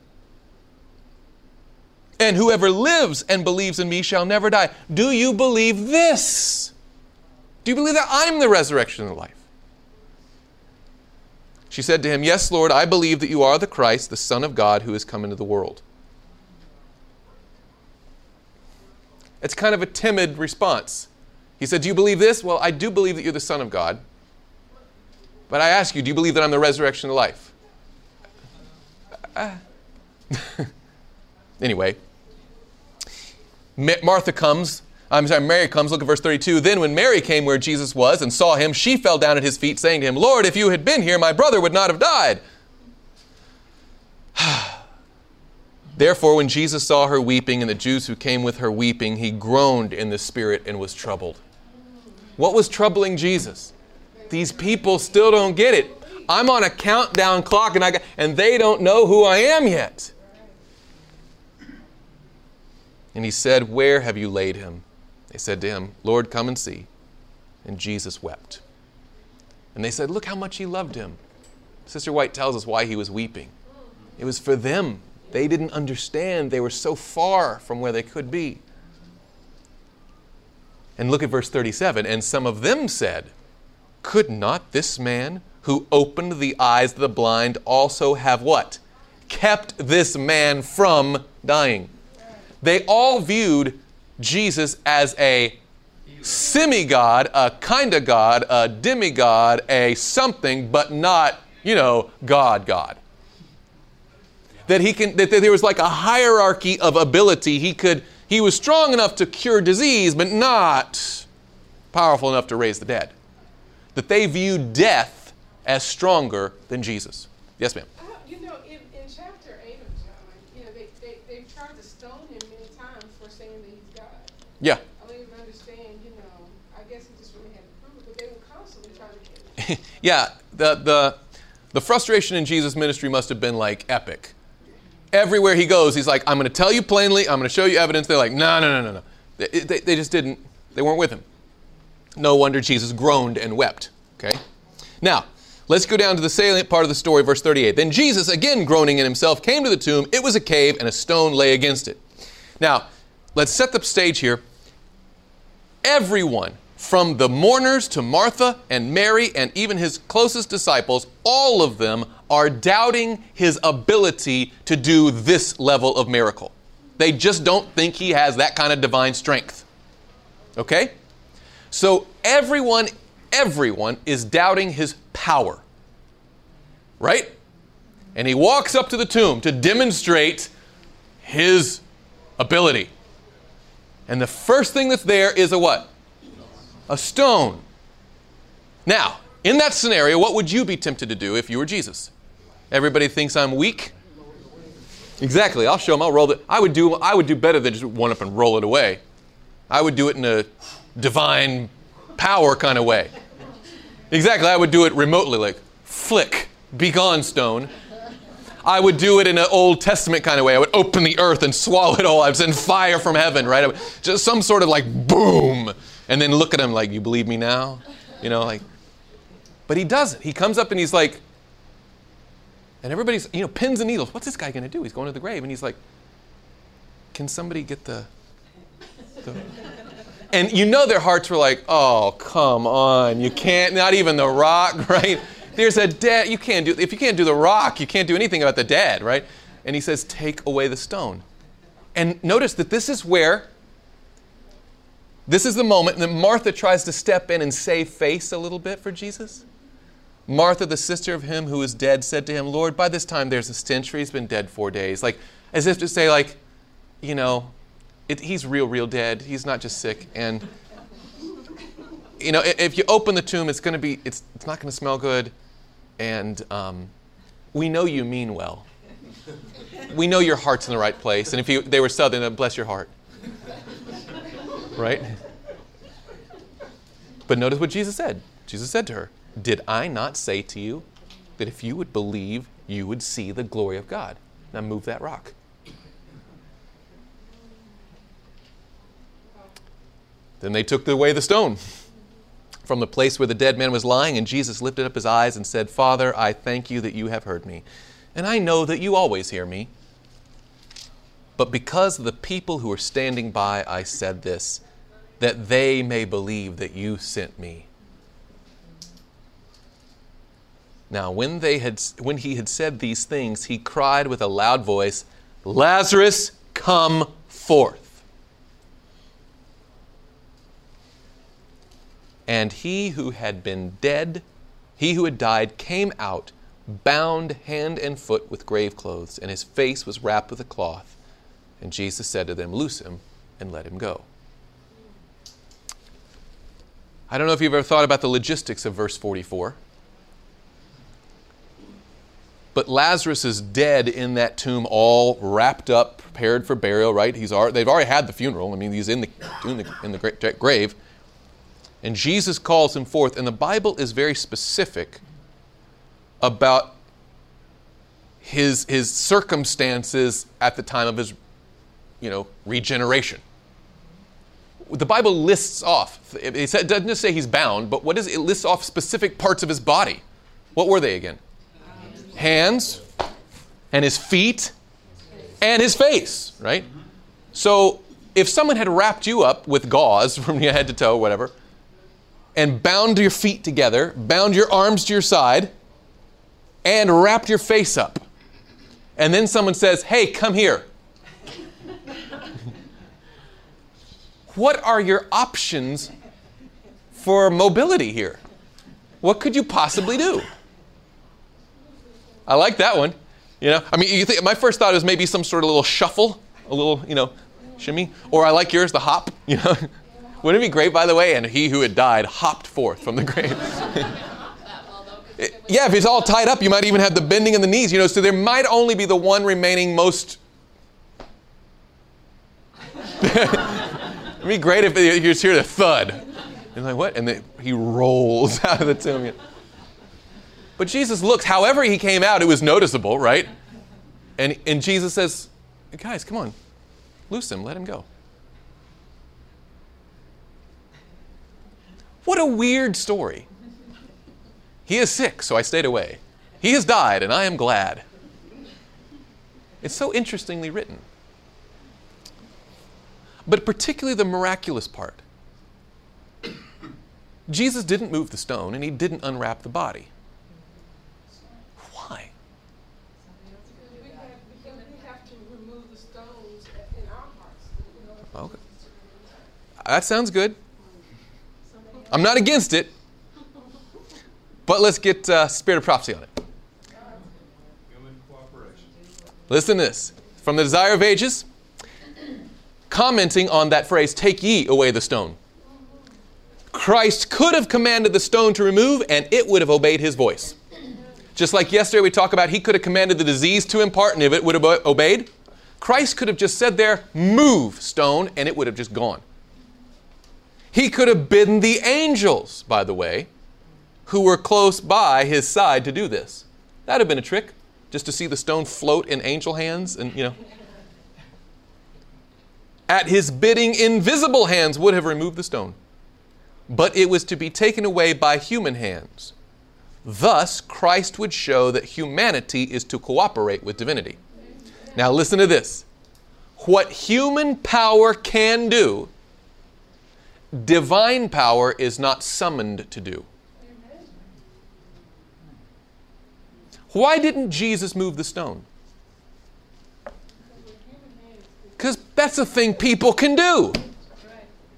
And whoever lives and believes in me shall never die. Do you believe this? Do you believe that I'm the resurrection and the life? She said to him, Yes, Lord, I believe that you are the Christ, the Son of God, who has come into the world. It's kind of a timid response. He said, Do you believe this? Well, I do believe that you're the Son of God. But I ask you, do you believe that I'm the resurrection of life? Uh, anyway, Martha comes. I'm sorry, Mary comes. Look at verse 32. Then, when Mary came where Jesus was and saw him, she fell down at his feet, saying to him, Lord, if you had been here, my brother would not have died. Therefore, when Jesus saw her weeping and the Jews who came with her weeping, he groaned in the spirit and was troubled. What was troubling Jesus? These people still don't get it. I'm on a countdown clock and, I got, and they don't know who I am yet. And he said, Where have you laid him? They said to him, Lord, come and see. And Jesus wept. And they said, Look how much he loved him. Sister White tells us why he was weeping. It was for them they didn't understand. They were so far from where they could be. And look at verse 37. And some of them said, Could not this man who opened the eyes of the blind also have what? Kept this man from dying. They all viewed Jesus as a semi God, a kind of God, a demigod, a something, but not, you know, God, God that he can that there was like a hierarchy of ability he could he was strong enough to cure disease but not powerful enough to raise the dead. That they viewed death as stronger than jesus. Yes ma'am. Uh, You know, in, in chapter 8 of John, you know, they, they, they've tried to stone him many times for saying that he's God. yeah. I don't even understand, you know, I guess he just really had to prove it, but they were constantly trying to yeah the the the frustration in jesus ministry must have been like epic Everywhere he goes, he's like, I'm going to tell you plainly, I'm going to show you evidence. They're like, no, no, no, no, no. They, they, they just didn't, they weren't with him. No wonder Jesus groaned and wept. Okay? Now, let's go down to the salient part of the story, verse 38. Then Jesus, again groaning in himself, came to the tomb. It was a cave, and a stone lay against it. Now, let's set the stage here. Everyone, from the mourners to Martha and Mary and even his closest disciples, all of them are doubting his ability to do this level of miracle. They just don't think he has that kind of divine strength. Okay? So everyone, everyone is doubting his power. Right? And he walks up to the tomb to demonstrate his ability. And the first thing that's there is a what? A stone. Now, in that scenario, what would you be tempted to do if you were Jesus? Everybody thinks I'm weak. Exactly. I'll show them. I'll roll it. I would do. I would do better than just one up and roll it away. I would do it in a divine power kind of way. Exactly. I would do it remotely, like flick, be gone, stone. I would do it in an Old Testament kind of way. I would open the earth and swallow it all. I'd send fire from heaven, right? Would, just some sort of like boom, and then look at him like, "You believe me now?" You know, like. But he doesn't. He comes up and he's like, and everybody's, you know, pins and needles. What's this guy going to do? He's going to the grave, and he's like, "Can somebody get the?" the and you know their hearts were like, "Oh, come on! You can't. Not even the rock, right?" There's a dead, you can't do, if you can't do the rock, you can't do anything about the dead, right? And he says, take away the stone. And notice that this is where, this is the moment that Martha tries to step in and save face a little bit for Jesus. Martha, the sister of him who is dead, said to him, Lord, by this time there's a stench, for he's been dead four days. Like, as if to say, like, you know, it, he's real, real dead. He's not just sick. And, you know, if you open the tomb, it's going to be, it's, it's not going to smell good and um, we know you mean well. We know your heart's in the right place. And if you, they were Southern, then bless your heart. Right? But notice what Jesus said. Jesus said to her, Did I not say to you that if you would believe, you would see the glory of God? Now move that rock. Then they took away the stone from the place where the dead man was lying, and Jesus lifted up his eyes and said, Father, I thank you that you have heard me, and I know that you always hear me. But because of the people who are standing by, I said this, that they may believe that you sent me. Now, when, they had, when he had said these things, he cried with a loud voice, Lazarus, come forth. And he who had been dead, he who had died, came out, bound hand and foot with grave clothes, and his face was wrapped with a cloth. And Jesus said to them, Loose him and let him go. I don't know if you've ever thought about the logistics of verse 44. But Lazarus is dead in that tomb, all wrapped up, prepared for burial, right? He's already, they've already had the funeral. I mean, he's in the, in the, in the grave. And Jesus calls him forth. And the Bible is very specific about his, his circumstances at the time of his you know, regeneration. The Bible lists off, it doesn't just say he's bound, but what is it? it lists off specific parts of his body. What were they again? Hands, and his feet, and his face, right? So if someone had wrapped you up with gauze from your head to toe, whatever, and bound your feet together, bound your arms to your side, and wrapped your face up. And then someone says, Hey, come here. what are your options for mobility here? What could you possibly do? I like that one. You know, I mean, you think my first thought is maybe some sort of little shuffle, a little, you know, shimmy. Or I like yours, the hop. You know, wouldn't it be great, by the way? And he who had died hopped forth from the grave. yeah, if it's all tied up, you might even have the bending in the knees, you know, so there might only be the one remaining most. It'd be great if you just hear the thud. And like, what? And then he rolls out of the tomb. But Jesus looks, however he came out, it was noticeable, right? And, and Jesus says, Guys, come on, loose him, let him go. What a weird story. He is sick, so I stayed away. He has died, and I am glad. It's so interestingly written. But particularly the miraculous part. Jesus didn't move the stone, and he didn't unwrap the body. Why? We have, because we have to remove the stones in our hearts. in order for Okay. Jesus to remove That sounds good. I'm not against it, but let's get uh, spirit of prophecy on it. Listen to this from the Desire of Ages, commenting on that phrase, take ye away the stone. Christ could have commanded the stone to remove, and it would have obeyed his voice. Just like yesterday we talked about, he could have commanded the disease to impart, and if it would have obeyed, Christ could have just said there, move, stone, and it would have just gone. He could have bidden the angels, by the way, who were close by his side to do this. That'd have been a trick, just to see the stone float in angel hands and, you know. At his bidding, invisible hands would have removed the stone. But it was to be taken away by human hands. Thus, Christ would show that humanity is to cooperate with divinity. Now, listen to this. What human power can do, divine power is not summoned to do. Why didn't Jesus move the stone? Because that's a thing people can do.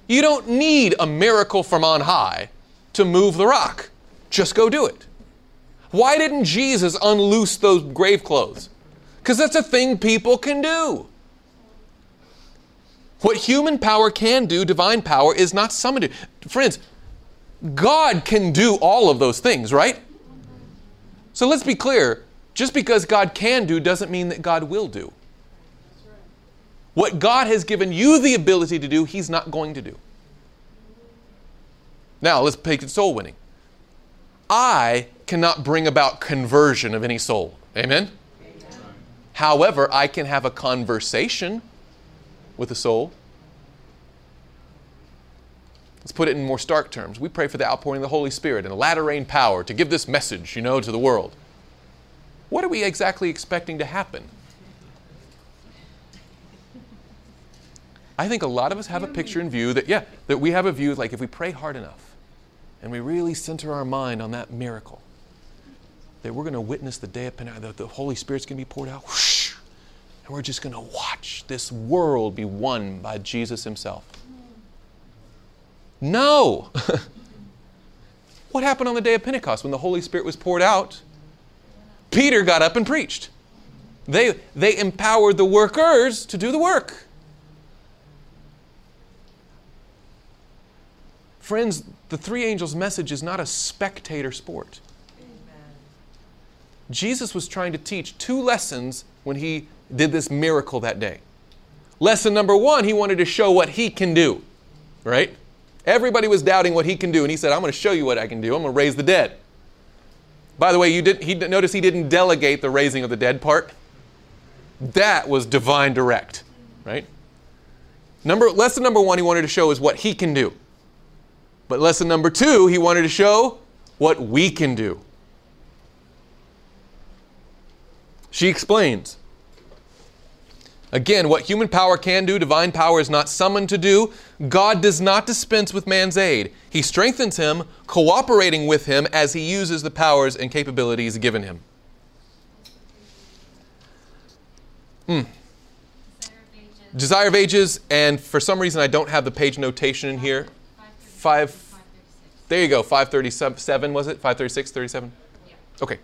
You don't need a miracle from on high to move the rock. Just go do it. Why didn't Jesus unloose those grave clothes? Because that's a thing people can do. What human power can do, divine power, is not summoned. Friends, God can do all of those things, right? So let's be clear just because God can do doesn't mean that God will do. What God has given you the ability to do, He's not going to do. Now, let's take it soul winning. I cannot bring about conversion of any soul. Amen? However, I can have a conversation with a soul. Let's put it in more stark terms. We pray for the outpouring of the Holy Spirit and latter rain power to give this message, you know, to the world. What are we exactly expecting to happen? I think a lot of us have a picture in view that, yeah, that we have a view like if we pray hard enough and we really center our mind on that miracle, that we're going to witness the day of Pentecost, that the Holy Spirit's going to be poured out, whoosh, and we're just going to watch this world be won by Jesus Himself. Mm. No! what happened on the day of Pentecost when the Holy Spirit was poured out? Peter got up and preached. They, they empowered the workers to do the work. Friends, the three angels' message is not a spectator sport. Jesus was trying to teach two lessons when he did this miracle that day. Lesson number one, he wanted to show what he can do, right? Everybody was doubting what he can do, and he said, I'm going to show you what I can do. I'm going to raise the dead. By the way, you did, he, notice he didn't delegate the raising of the dead part. That was divine direct, right? Number, lesson number one, he wanted to show is what he can do. But lesson number two, he wanted to show what we can do. She explains. Again, what human power can do, divine power is not summoned to do. God does not dispense with man's aid. He strengthens him, cooperating with him as he uses the powers and capabilities given him. Hmm. Desire of Ages, and for some reason I don't have the page notation in here. Five. There you go, 537 was it? 536, 37? Okay.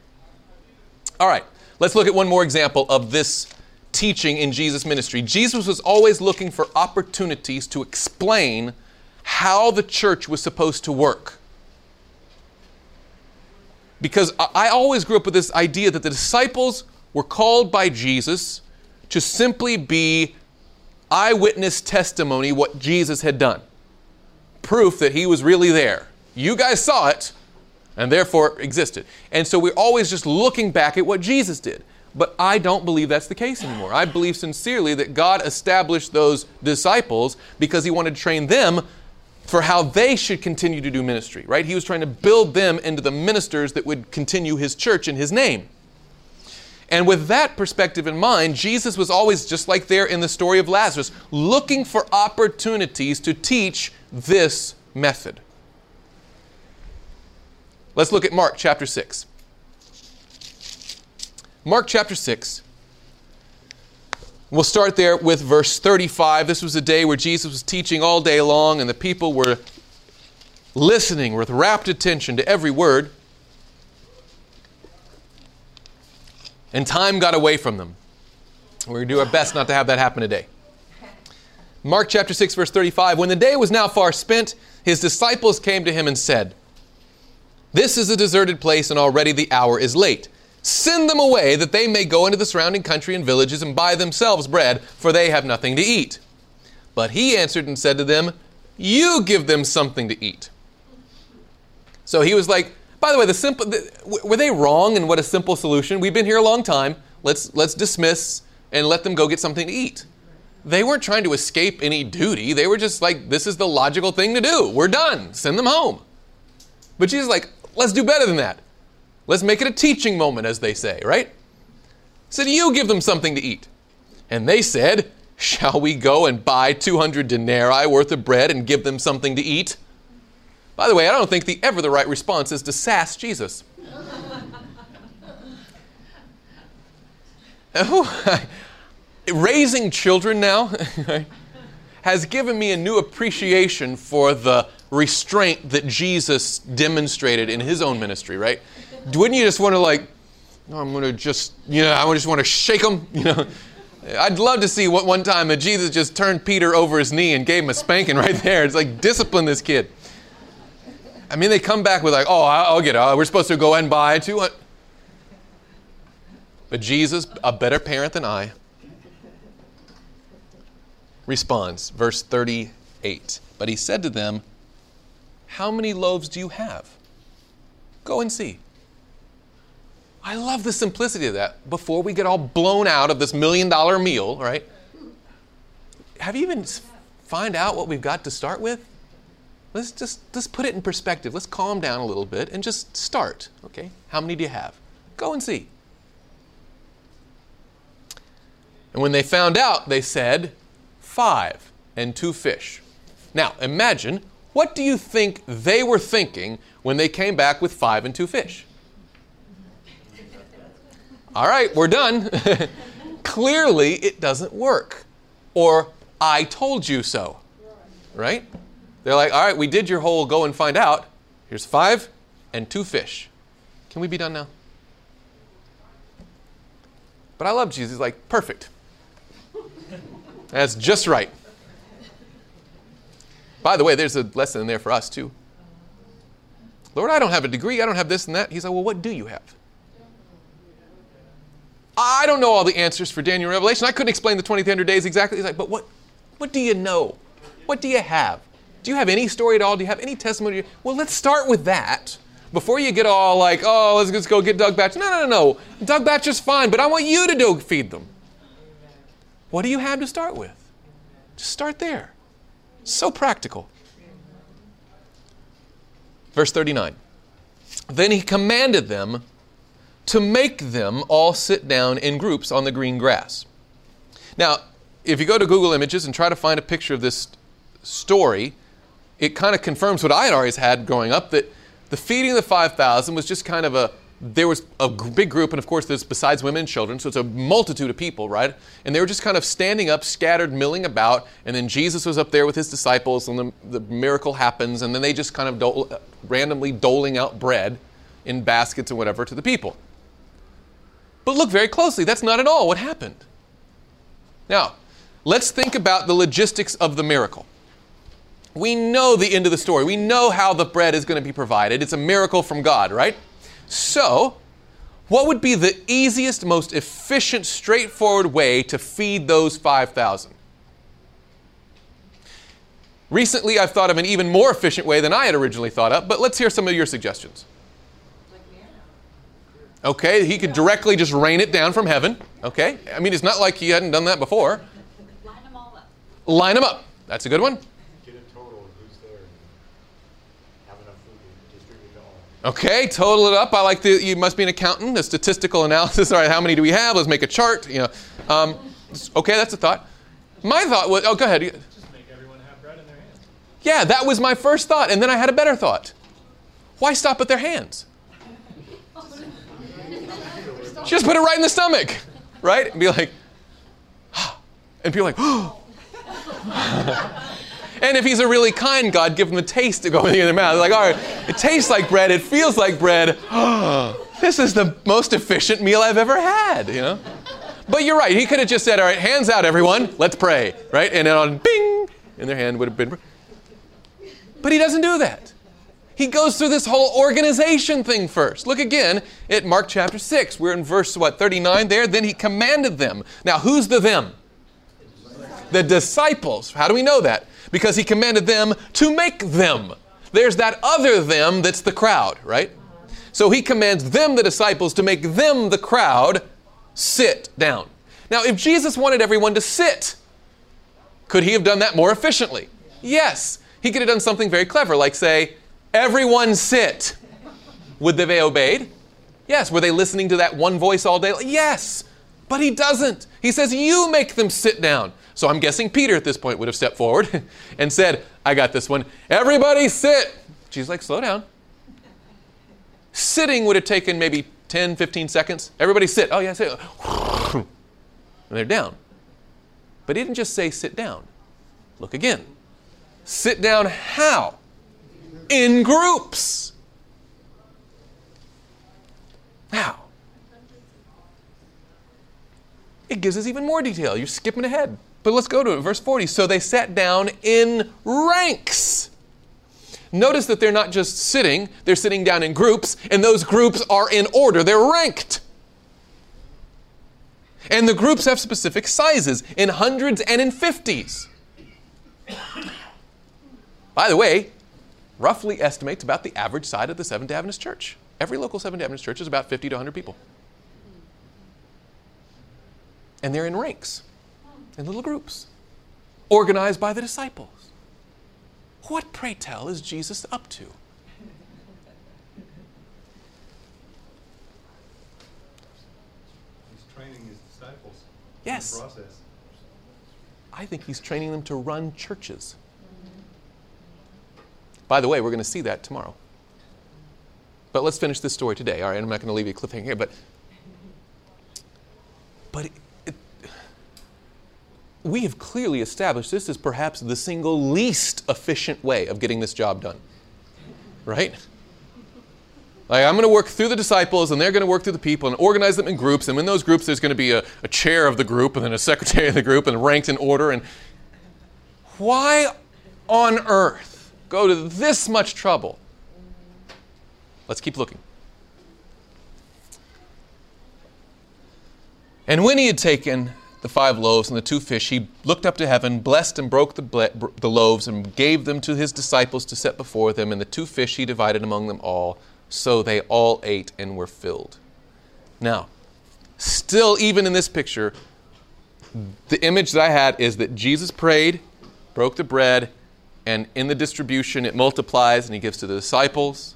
All right. Let's look at one more example of this teaching in Jesus' ministry. Jesus was always looking for opportunities to explain how the church was supposed to work. Because I always grew up with this idea that the disciples were called by Jesus to simply be eyewitness testimony what Jesus had done. Proof that he was really there. You guys saw it and therefore existed. And so we're always just looking back at what Jesus did. But I don't believe that's the case anymore. I believe sincerely that God established those disciples because He wanted to train them for how they should continue to do ministry, right? He was trying to build them into the ministers that would continue His church in His name. And with that perspective in mind, Jesus was always, just like there in the story of Lazarus, looking for opportunities to teach this method. Let's look at Mark chapter 6. Mark chapter 6. We'll start there with verse 35. This was a day where Jesus was teaching all day long, and the people were listening with rapt attention to every word. And time got away from them. We're going to do our best not to have that happen today. Mark chapter 6, verse 35. When the day was now far spent, his disciples came to him and said, This is a deserted place, and already the hour is late. Send them away that they may go into the surrounding country and villages and buy themselves bread, for they have nothing to eat. But he answered and said to them, You give them something to eat. So he was like, by the way, the simple the, were they wrong in what a simple solution? We've been here a long time. Let's let's dismiss and let them go get something to eat. They weren't trying to escape any duty. They were just like, this is the logical thing to do. We're done. Send them home. But Jesus like, let's do better than that. Let's make it a teaching moment, as they say, right? Said, You give them something to eat. And they said, Shall we go and buy 200 denarii worth of bread and give them something to eat? By the way, I don't think the ever the right response is to sass Jesus. oh, raising children now has given me a new appreciation for the restraint that Jesus demonstrated in his own ministry, right? Wouldn't you just want to like, oh, I'm going to just, you know, I just want to shake them, you know? I'd love to see what one time that Jesus just turned Peter over his knee and gave him a spanking right there. It's like, discipline this kid. I mean, they come back with like, oh, I'll get it. Uh, we're supposed to go and buy two. But Jesus, a better parent than I, responds, verse 38. But he said to them, How many loaves do you have? Go and see. I love the simplicity of that. Before we get all blown out of this million dollar meal, right? Have you even find out what we've got to start with? Let's just let's put it in perspective. Let's calm down a little bit and just start. Okay? How many do you have? Go and see. And when they found out, they said, five and two fish. Now, imagine, what do you think they were thinking when they came back with five and two fish? All right, we're done. Clearly, it doesn't work. Or, I told you so. Right? They're like, all right, we did your whole go and find out. Here's five and two fish. Can we be done now? But I love Jesus. He's like, perfect. That's just right. By the way, there's a lesson in there for us too. Lord, I don't have a degree. I don't have this and that. He's like, well, what do you have? I don't know all the answers for Daniel Revelation. I couldn't explain the 2300 days exactly. He's like, but what, what do you know? What do you have? Do you have any story at all? Do you have any testimony? Well, let's start with that before you get all like, oh, let's just go get Doug Batchelor. No, no, no, no. Doug Batchelor is fine, but I want you to go feed them. What do you have to start with? Just start there. So practical. Verse 39. Then he commanded them to make them all sit down in groups on the green grass. Now, if you go to Google Images and try to find a picture of this story, it kind of confirms what I had always had growing up that the feeding of the 5,000 was just kind of a, there was a big group, and of course, there's besides women and children, so it's a multitude of people, right? And they were just kind of standing up, scattered, milling about, and then Jesus was up there with his disciples, and the, the miracle happens, and then they just kind of dole, uh, randomly doling out bread in baskets and whatever to the people. But look very closely, that's not at all what happened. Now, let's think about the logistics of the miracle. We know the end of the story. We know how the bread is going to be provided. It's a miracle from God, right? So, what would be the easiest, most efficient, straightforward way to feed those 5,000? Recently, I've thought of an even more efficient way than I had originally thought of, but let's hear some of your suggestions. Okay, he could directly just rain it down from heaven. Okay, I mean, it's not like he hadn't done that before. Line them all up. Line them up. That's a good one. Get a total of who's there and have enough food to distribute to all. Okay, total it up. I like the. You must be an accountant. The statistical analysis. All right, how many do we have? Let's make a chart. You know. Um, okay, that's a thought. My thought was. Oh, go ahead. Just make everyone have bread in their hands. Yeah, that was my first thought, and then I had a better thought. Why stop at their hands? Just put it right in the stomach, right? And be like, and people like, and if he's a really kind God, give him a taste to go in their mouth. Like, all right, it tastes like bread, it feels like bread. this is the most efficient meal I've ever had, you know? But you're right, he could have just said, all right, hands out, everyone, let's pray, right? And then on bing, in their hand would have been. But he doesn't do that. He goes through this whole organization thing first. Look again at Mark chapter 6. We're in verse, what, 39 there? Then he commanded them. Now, who's the them? The disciples. How do we know that? Because he commanded them to make them. There's that other them that's the crowd, right? So he commands them, the disciples, to make them, the crowd, sit down. Now, if Jesus wanted everyone to sit, could he have done that more efficiently? Yes. He could have done something very clever, like say, Everyone sit. Would they have obeyed? Yes. Were they listening to that one voice all day? Yes. But he doesn't. He says, You make them sit down. So I'm guessing Peter at this point would have stepped forward and said, I got this one. Everybody sit. She's like, slow down. Sitting would have taken maybe 10, 15 seconds. Everybody sit. Oh, yeah, sit. And they're down. But he didn't just say sit down. Look again. Sit down how? In groups. Now, it gives us even more detail. You're skipping ahead. But let's go to it. Verse 40. So they sat down in ranks. Notice that they're not just sitting, they're sitting down in groups, and those groups are in order. They're ranked. And the groups have specific sizes in hundreds and in fifties. By the way, roughly estimates about the average size of the Seventh day Adventist church. Every local Seventh day Adventist church is about 50 to 100 people. And they're in ranks, in little groups, organized by the disciples. What, pray tell, is Jesus up to? He's training his disciples. Yes. In the process. I think he's training them to run churches. By the way, we're going to see that tomorrow. But let's finish this story today. All right, I'm not going to leave you cliffhanger here, but but it, it, we have clearly established this is perhaps the single least efficient way of getting this job done. Right? Like, I'm going to work through the disciples, and they're going to work through the people and organize them in groups. And in those groups, there's going to be a, a chair of the group, and then a secretary of the group, and ranked in order. And why on earth go to this much trouble? Let's keep looking. And when he had taken the five loaves and the two fish, he looked up to heaven, blessed and broke the, ble- the loaves, and gave them to his disciples to set before them. And the two fish he divided among them all. So they all ate and were filled. Now, still, even in this picture, the image that I had is that Jesus prayed, broke the bread, and in the distribution it multiplies and he gives to the disciples,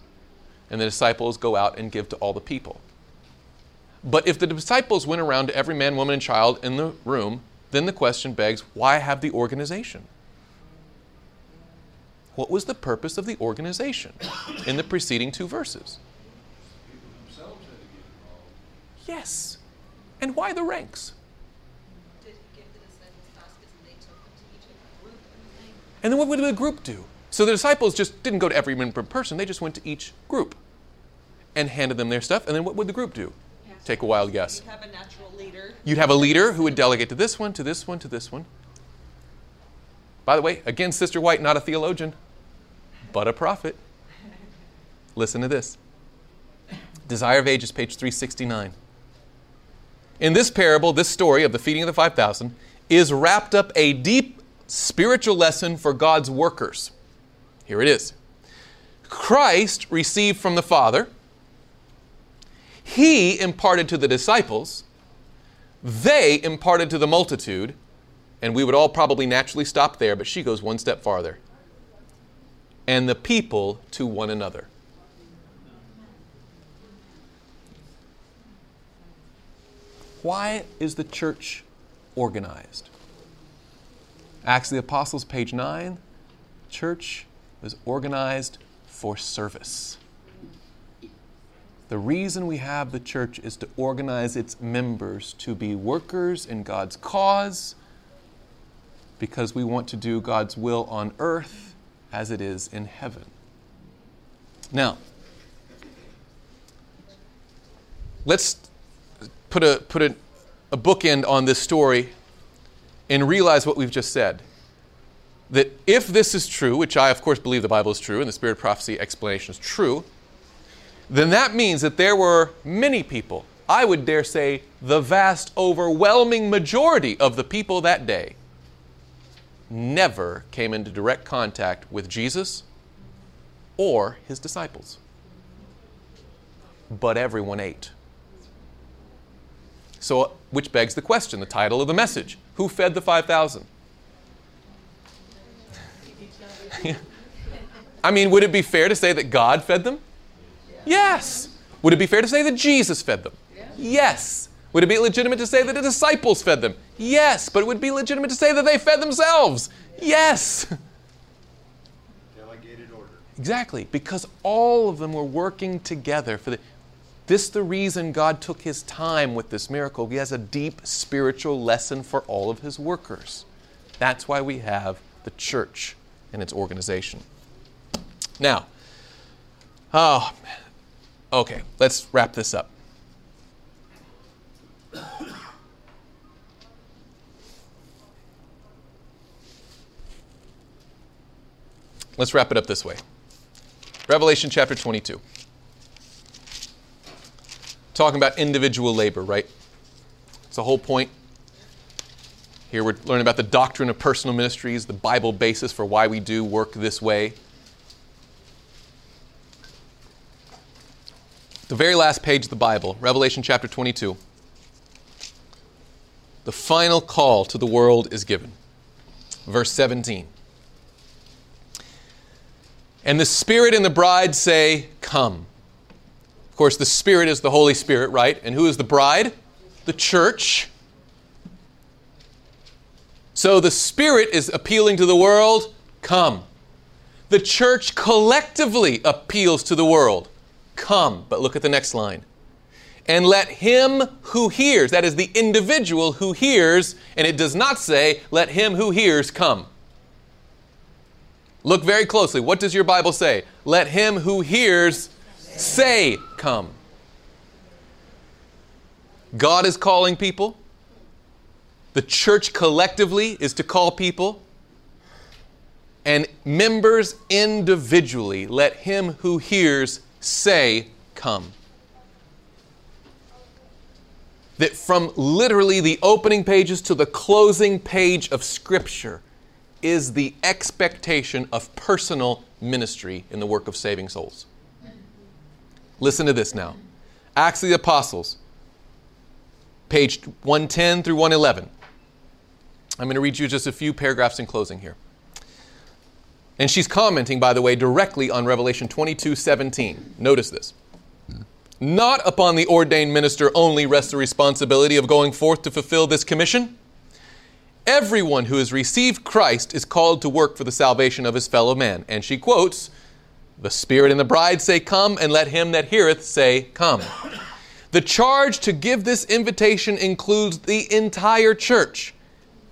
and the disciples go out and give to all the people. But if the disciples went around to every man, woman, and child in the room, then the question begs why have the organization? What was the purpose of the organization in the preceding two verses? Yes. And why the ranks? Did he give the disciples baskets and they took them to each group and then what would the group do? So the disciples just didn't go to every person, they just went to each group and handed them their stuff. And then what would the group do? Take a wild guess. You'd have a natural leader. You'd have a leader who would delegate to this one, to this one, to this one. By the way, again, Sister White, not a theologian, but a prophet. Listen to this Desire of Ages, page 369. In this parable, this story of the feeding of the 5,000 is wrapped up a deep spiritual lesson for God's workers. Here it is Christ received from the Father, He imparted to the disciples, they imparted to the multitude, and we would all probably naturally stop there, but she goes one step farther. And the people to one another. Why is the church organized? Acts of the Apostles, page 9. Church was organized for service. The reason we have the church is to organize its members to be workers in God's cause because we want to do God's will on earth as it is in heaven. Now, let's put a, put a, a bookend on this story and realize what we've just said. That if this is true, which I, of course, believe the Bible is true and the Spirit of Prophecy explanation is true, then that means that there were many people, I would dare say the vast, overwhelming majority of the people that day, never came into direct contact with Jesus or his disciples. But everyone ate. So, which begs the question the title of the message Who fed the 5,000? I mean, would it be fair to say that God fed them? Yes. Would it be fair to say that Jesus fed them? Yes. Would it be legitimate to say that the disciples fed them? Yes. But it would be legitimate to say that they fed themselves? Yes. Delegated order. Exactly, because all of them were working together for the this the reason God took his time with this miracle. He has a deep spiritual lesson for all of his workers. That's why we have the church and its organization. Now, oh, okay, let's wrap this up. Let's wrap it up this way. Revelation chapter 22. Talking about individual labor, right? It's the whole point. Here we're learning about the doctrine of personal ministries, the Bible basis for why we do work this way. The very last page of the Bible, Revelation chapter 22. The final call to the world is given. Verse 17. And the Spirit and the bride say, Come. Of course, the Spirit is the Holy Spirit, right? And who is the bride? The church. So the Spirit is appealing to the world, Come. The church collectively appeals to the world, Come. But look at the next line. And let him who hears, that is the individual who hears, and it does not say, let him who hears come. Look very closely. What does your Bible say? Let him who hears say, Come. God is calling people. The church collectively is to call people. And members individually, let him who hears say, Come. That from literally the opening pages to the closing page of Scripture, is the expectation of personal ministry in the work of saving souls. Listen to this now Acts of the Apostles, page 110 through 111. I'm going to read you just a few paragraphs in closing here. And she's commenting, by the way, directly on Revelation 22 17. Notice this. Not upon the ordained minister only rests the responsibility of going forth to fulfill this commission Everyone who has received Christ is called to work for the salvation of his fellow man. And she quotes, The Spirit and the bride say, Come, and let him that heareth say, Come. The charge to give this invitation includes the entire church.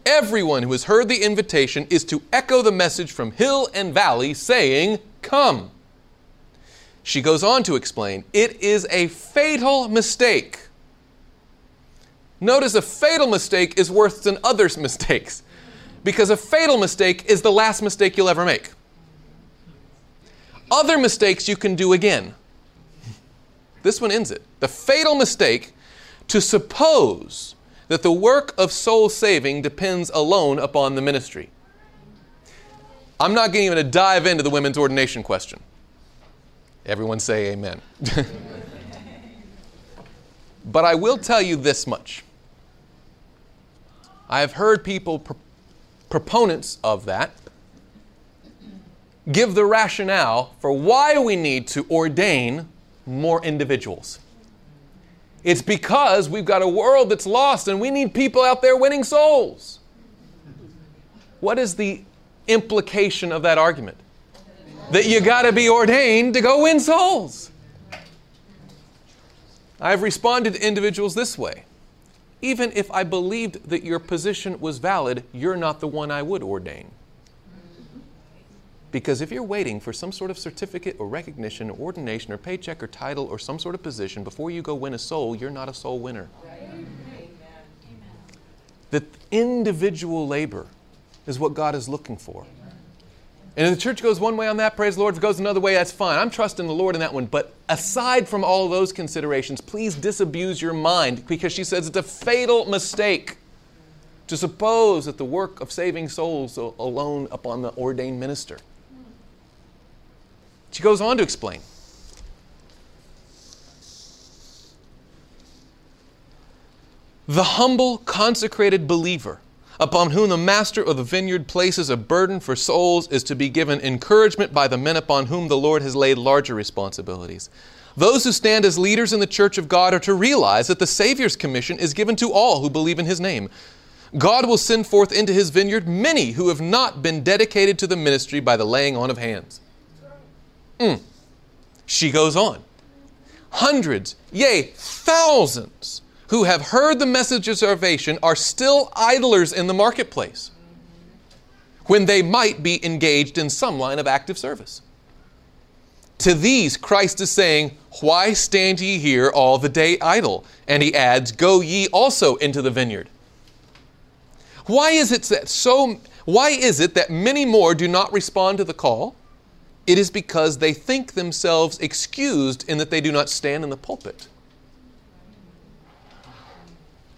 Everyone who has heard the invitation is to echo the message from hill and valley saying, Come. She goes on to explain, It is a fatal mistake Notice a fatal mistake is worse than others' mistakes because a fatal mistake is the last mistake you'll ever make. Other mistakes you can do again. This one ends it. The fatal mistake to suppose that the work of soul saving depends alone upon the ministry. I'm not to even dive into the women's ordination question. Everyone say amen. But I will tell you this much. I have heard people, pro- proponents of that, give the rationale for why we need to ordain more individuals. It's because we've got a world that's lost and we need people out there winning souls. What is the implication of that argument? That you got to be ordained to go win souls. I've responded to individuals this way even if I believed that your position was valid, you're not the one I would ordain. Because if you're waiting for some sort of certificate or recognition or ordination or paycheck or title or some sort of position before you go win a soul, you're not a soul winner. Amen. That individual labor is what God is looking for. And if the church goes one way on that, praise the Lord. If it goes another way, that's fine. I'm trusting the Lord in that one. But aside from all those considerations, please disabuse your mind because she says it's a fatal mistake to suppose that the work of saving souls alone upon the ordained minister. She goes on to explain. The humble, consecrated believer upon whom the master of the vineyard places a burden for souls is to be given encouragement by the men upon whom the Lord has laid larger responsibilities. Those who stand as leaders in the church of God are to realize that the Savior's commission is given to all who believe in his name. God will send forth into his vineyard many who have not been dedicated to the ministry by the laying on of hands. Mm. She goes on. Hundreds, yea, thousands who have heard the message of salvation are still idlers in the marketplace when they might be engaged in some line of active service. To these, Christ is saying, Why stand ye here all the day idle? And he adds, Go ye also into the vineyard. Why is it that so why is it that many more do not respond to the call? It is because they think themselves excused in that they do not stand in the pulpit.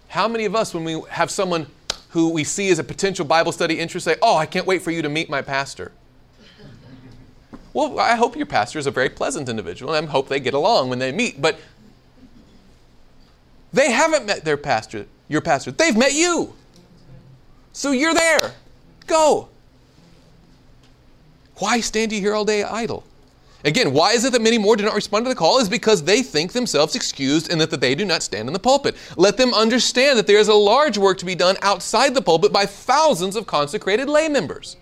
How many of us, when we have someone who we see as a potential Bible study interest, say, Oh, I can't wait for you to meet my pastor? Well, I hope your pastor is a very pleasant individual, and I hope they get along when they meet. But they haven't met their pastor, your pastor. They've met you. So you're there. Go. Why stand you here all day idle? Again, why is it that many more do not respond to the call? Is because they think themselves excused and that, that they do not stand in the pulpit. Let them understand that there is a large work to be done outside the pulpit by thousands of consecrated lay members.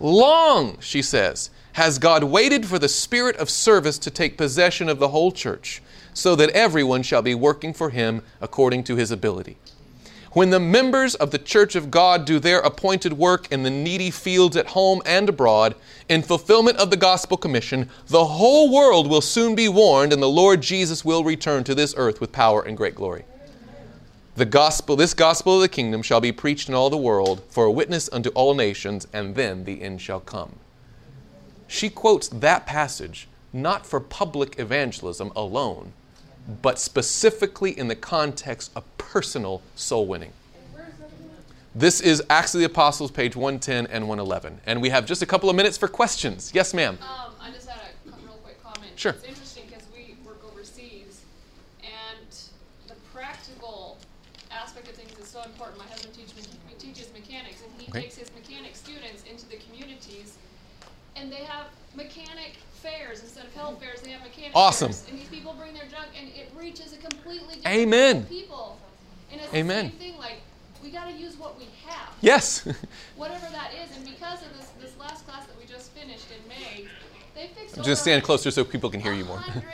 Long, she says, has God waited for the spirit of service to take possession of the whole church, so that everyone shall be working for him according to his ability. When the members of the church of God do their appointed work in the needy fields at home and abroad, in fulfillment of the gospel commission, the whole world will soon be warned, and the Lord Jesus will return to this earth with power and great glory. The gospel, this gospel of the kingdom shall be preached in all the world for a witness unto all nations, and then the end shall come. She quotes that passage not for public evangelism alone, but specifically in the context of personal soul winning. This is Acts of the Apostles, page 110 and 111. And we have just a couple of minutes for questions. Yes, ma'am. Um, I just had a real quick comment. Sure. It's interesting because we work overseas, and the practical aspect of things is so important. My husband teach, teaches mechanics, and he Okay. takes his mechanic students into the communities, and they have mechanic fairs instead of health fairs. They have mechanic Awesome. fairs, and these people bring their junk, and it reaches a completely different Amen. people. And it's Amen. the same thing. Like we got to use what we have Yes. whatever that is. And because of this, this last class that we just finished in May, they fixed just stand closer so people can hear you more. 100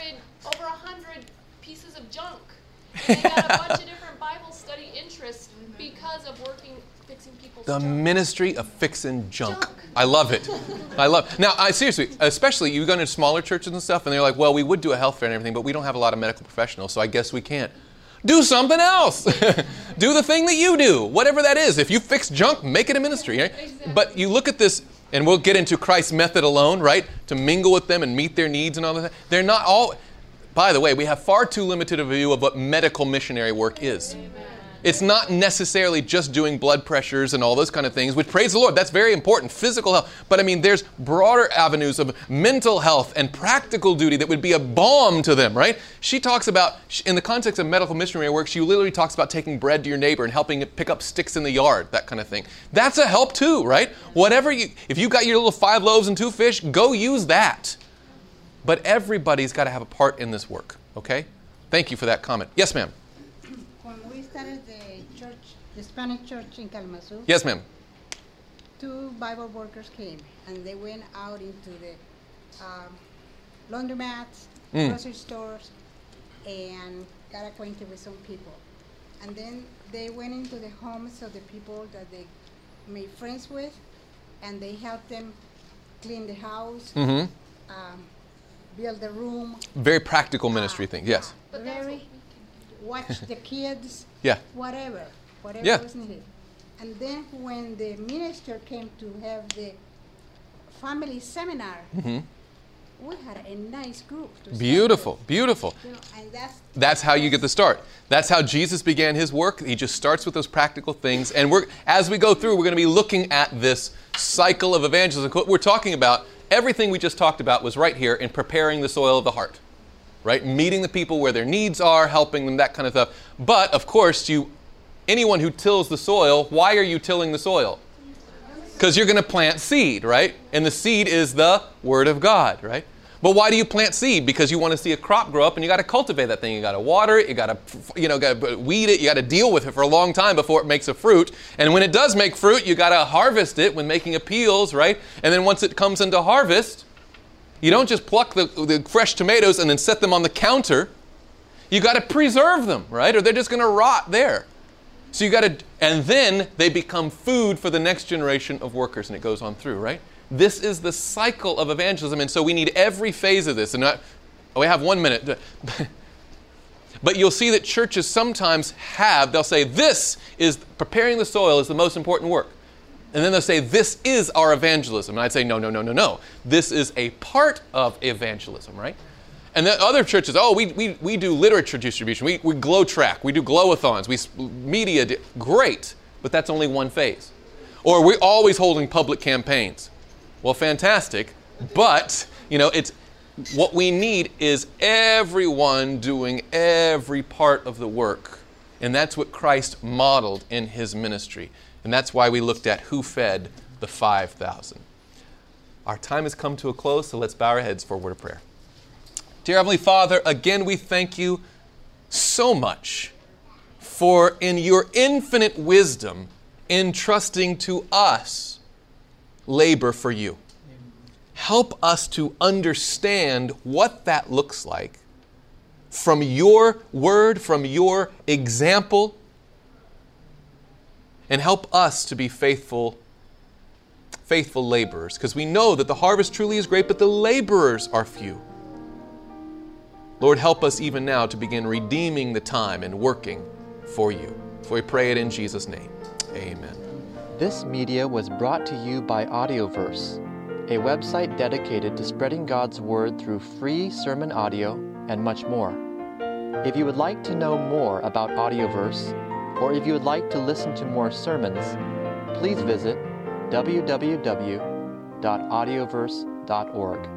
over a hundred pieces of junk. And they got a bunch of different Bible study interests because of working fixing people's The junk. ministry of fixing junk. Junk. I love it. I love. Now, I seriously, especially you go into smaller churches and stuff, and they're like, "Well, we would do a health fair and everything, but we don't have a lot of medical professionals, so I guess we can't." Do something else. do the thing that you do, whatever that is. If you fix junk, make it a ministry. Right? Exactly. But you look at this, and we'll get into Christ's method alone, right? To mingle with them and meet their needs and all that. They're not all. By the way, we have far too limited a view of what medical missionary work is. It's not necessarily just doing blood pressures and all those kind of things, which praise the Lord, that's very important, physical health. But I mean, there's broader avenues of mental health and practical duty that would be a balm to them, right? She talks about, in the context of medical missionary work, she literally talks about taking bread to your neighbor and helping pick up sticks in the yard, that kind of thing. That's a help too, right? Whatever you, if you've got your little five loaves and two fish, go use that. But everybody's got to have a part in this work, okay? Thank you for that comment. Yes, ma'am. When we started the Spanish church in Kalamazoo, Yes, ma'am. two Bible workers came and they went out into the um, laundromats, Mm. grocery stores, and got acquainted with some people. And then they went into the homes of the people that they made friends with, and they helped them clean the house, Mm-hmm. um, build the room, Very practical ministry thing. Yes. But that's what very watch the kids, Yeah. whatever, whatever Yeah. was needed. And then when the minister came to have the family seminar, hmm we had a nice group. To start Beautiful. Beautiful. you know, that's That's how you get the start. That's how Jesus began his work. He just starts with those practical things. And we're as we go through, we're going to be looking at this cycle of evangelism. What we're talking about, everything we just talked about was right here in preparing the soil of the heart. Right? Meeting the people where their needs are, helping them, that kind of stuff. But of course, you anyone who tills the soil, why are you tilling the soil? Because you're going to plant seed, right? And the seed is the Word of God, right? But why do you plant seed? Because you want to see a crop grow up, and you got to cultivate that thing. You got to water it. You got to, you know, got to weed it. You got to deal with it for a long time before it makes a fruit. And when it does make fruit, you got to harvest it when making appeals, right? And then once it comes into harvest, you don't just pluck the, the fresh tomatoes and then set them on the counter. You got to preserve them, right? Or they're just going to rot there. So you got to, and then they become food for the next generation of workers, and it goes on through, right? This is the cycle of evangelism, and so we need every phase of this. And I, oh, we have one minute. But you'll see that churches sometimes have, they'll say, this is preparing the soil is the most important work. And then they'll say, this is our evangelism. And I'd say, no, no, no, no, no. This is a part of evangelism, right? And then other churches, oh, we, we, we do literature distribution. We, we GLOW tract. We do glowathons. We media. Di- Great. But that's only one phase. Or we're always holding public campaigns. Well, fantastic. But, you know, it's what we need is everyone doing every part of the work. And that's what Christ modeled in his ministry. And that's why we looked at who fed the 5,000. Our time has come to a close, so let's bow our heads for a word of prayer. Dear Heavenly Father, again we thank you so much for, in your infinite wisdom, entrusting to us labor for you. Help us to understand what that looks like from your word, from your example, and help us to be faithful faithful laborers because we know that the harvest truly is great but the laborers are few. Lord, help us even now to begin redeeming the time and working for you. For we pray it in Jesus' name. Amen. This media was brought to you by Audioverse, a website dedicated to spreading God's Word through free sermon audio and much more. If you would like to know more about Audioverse, or if you would like to listen to more sermons, please visit www.audioverse.org.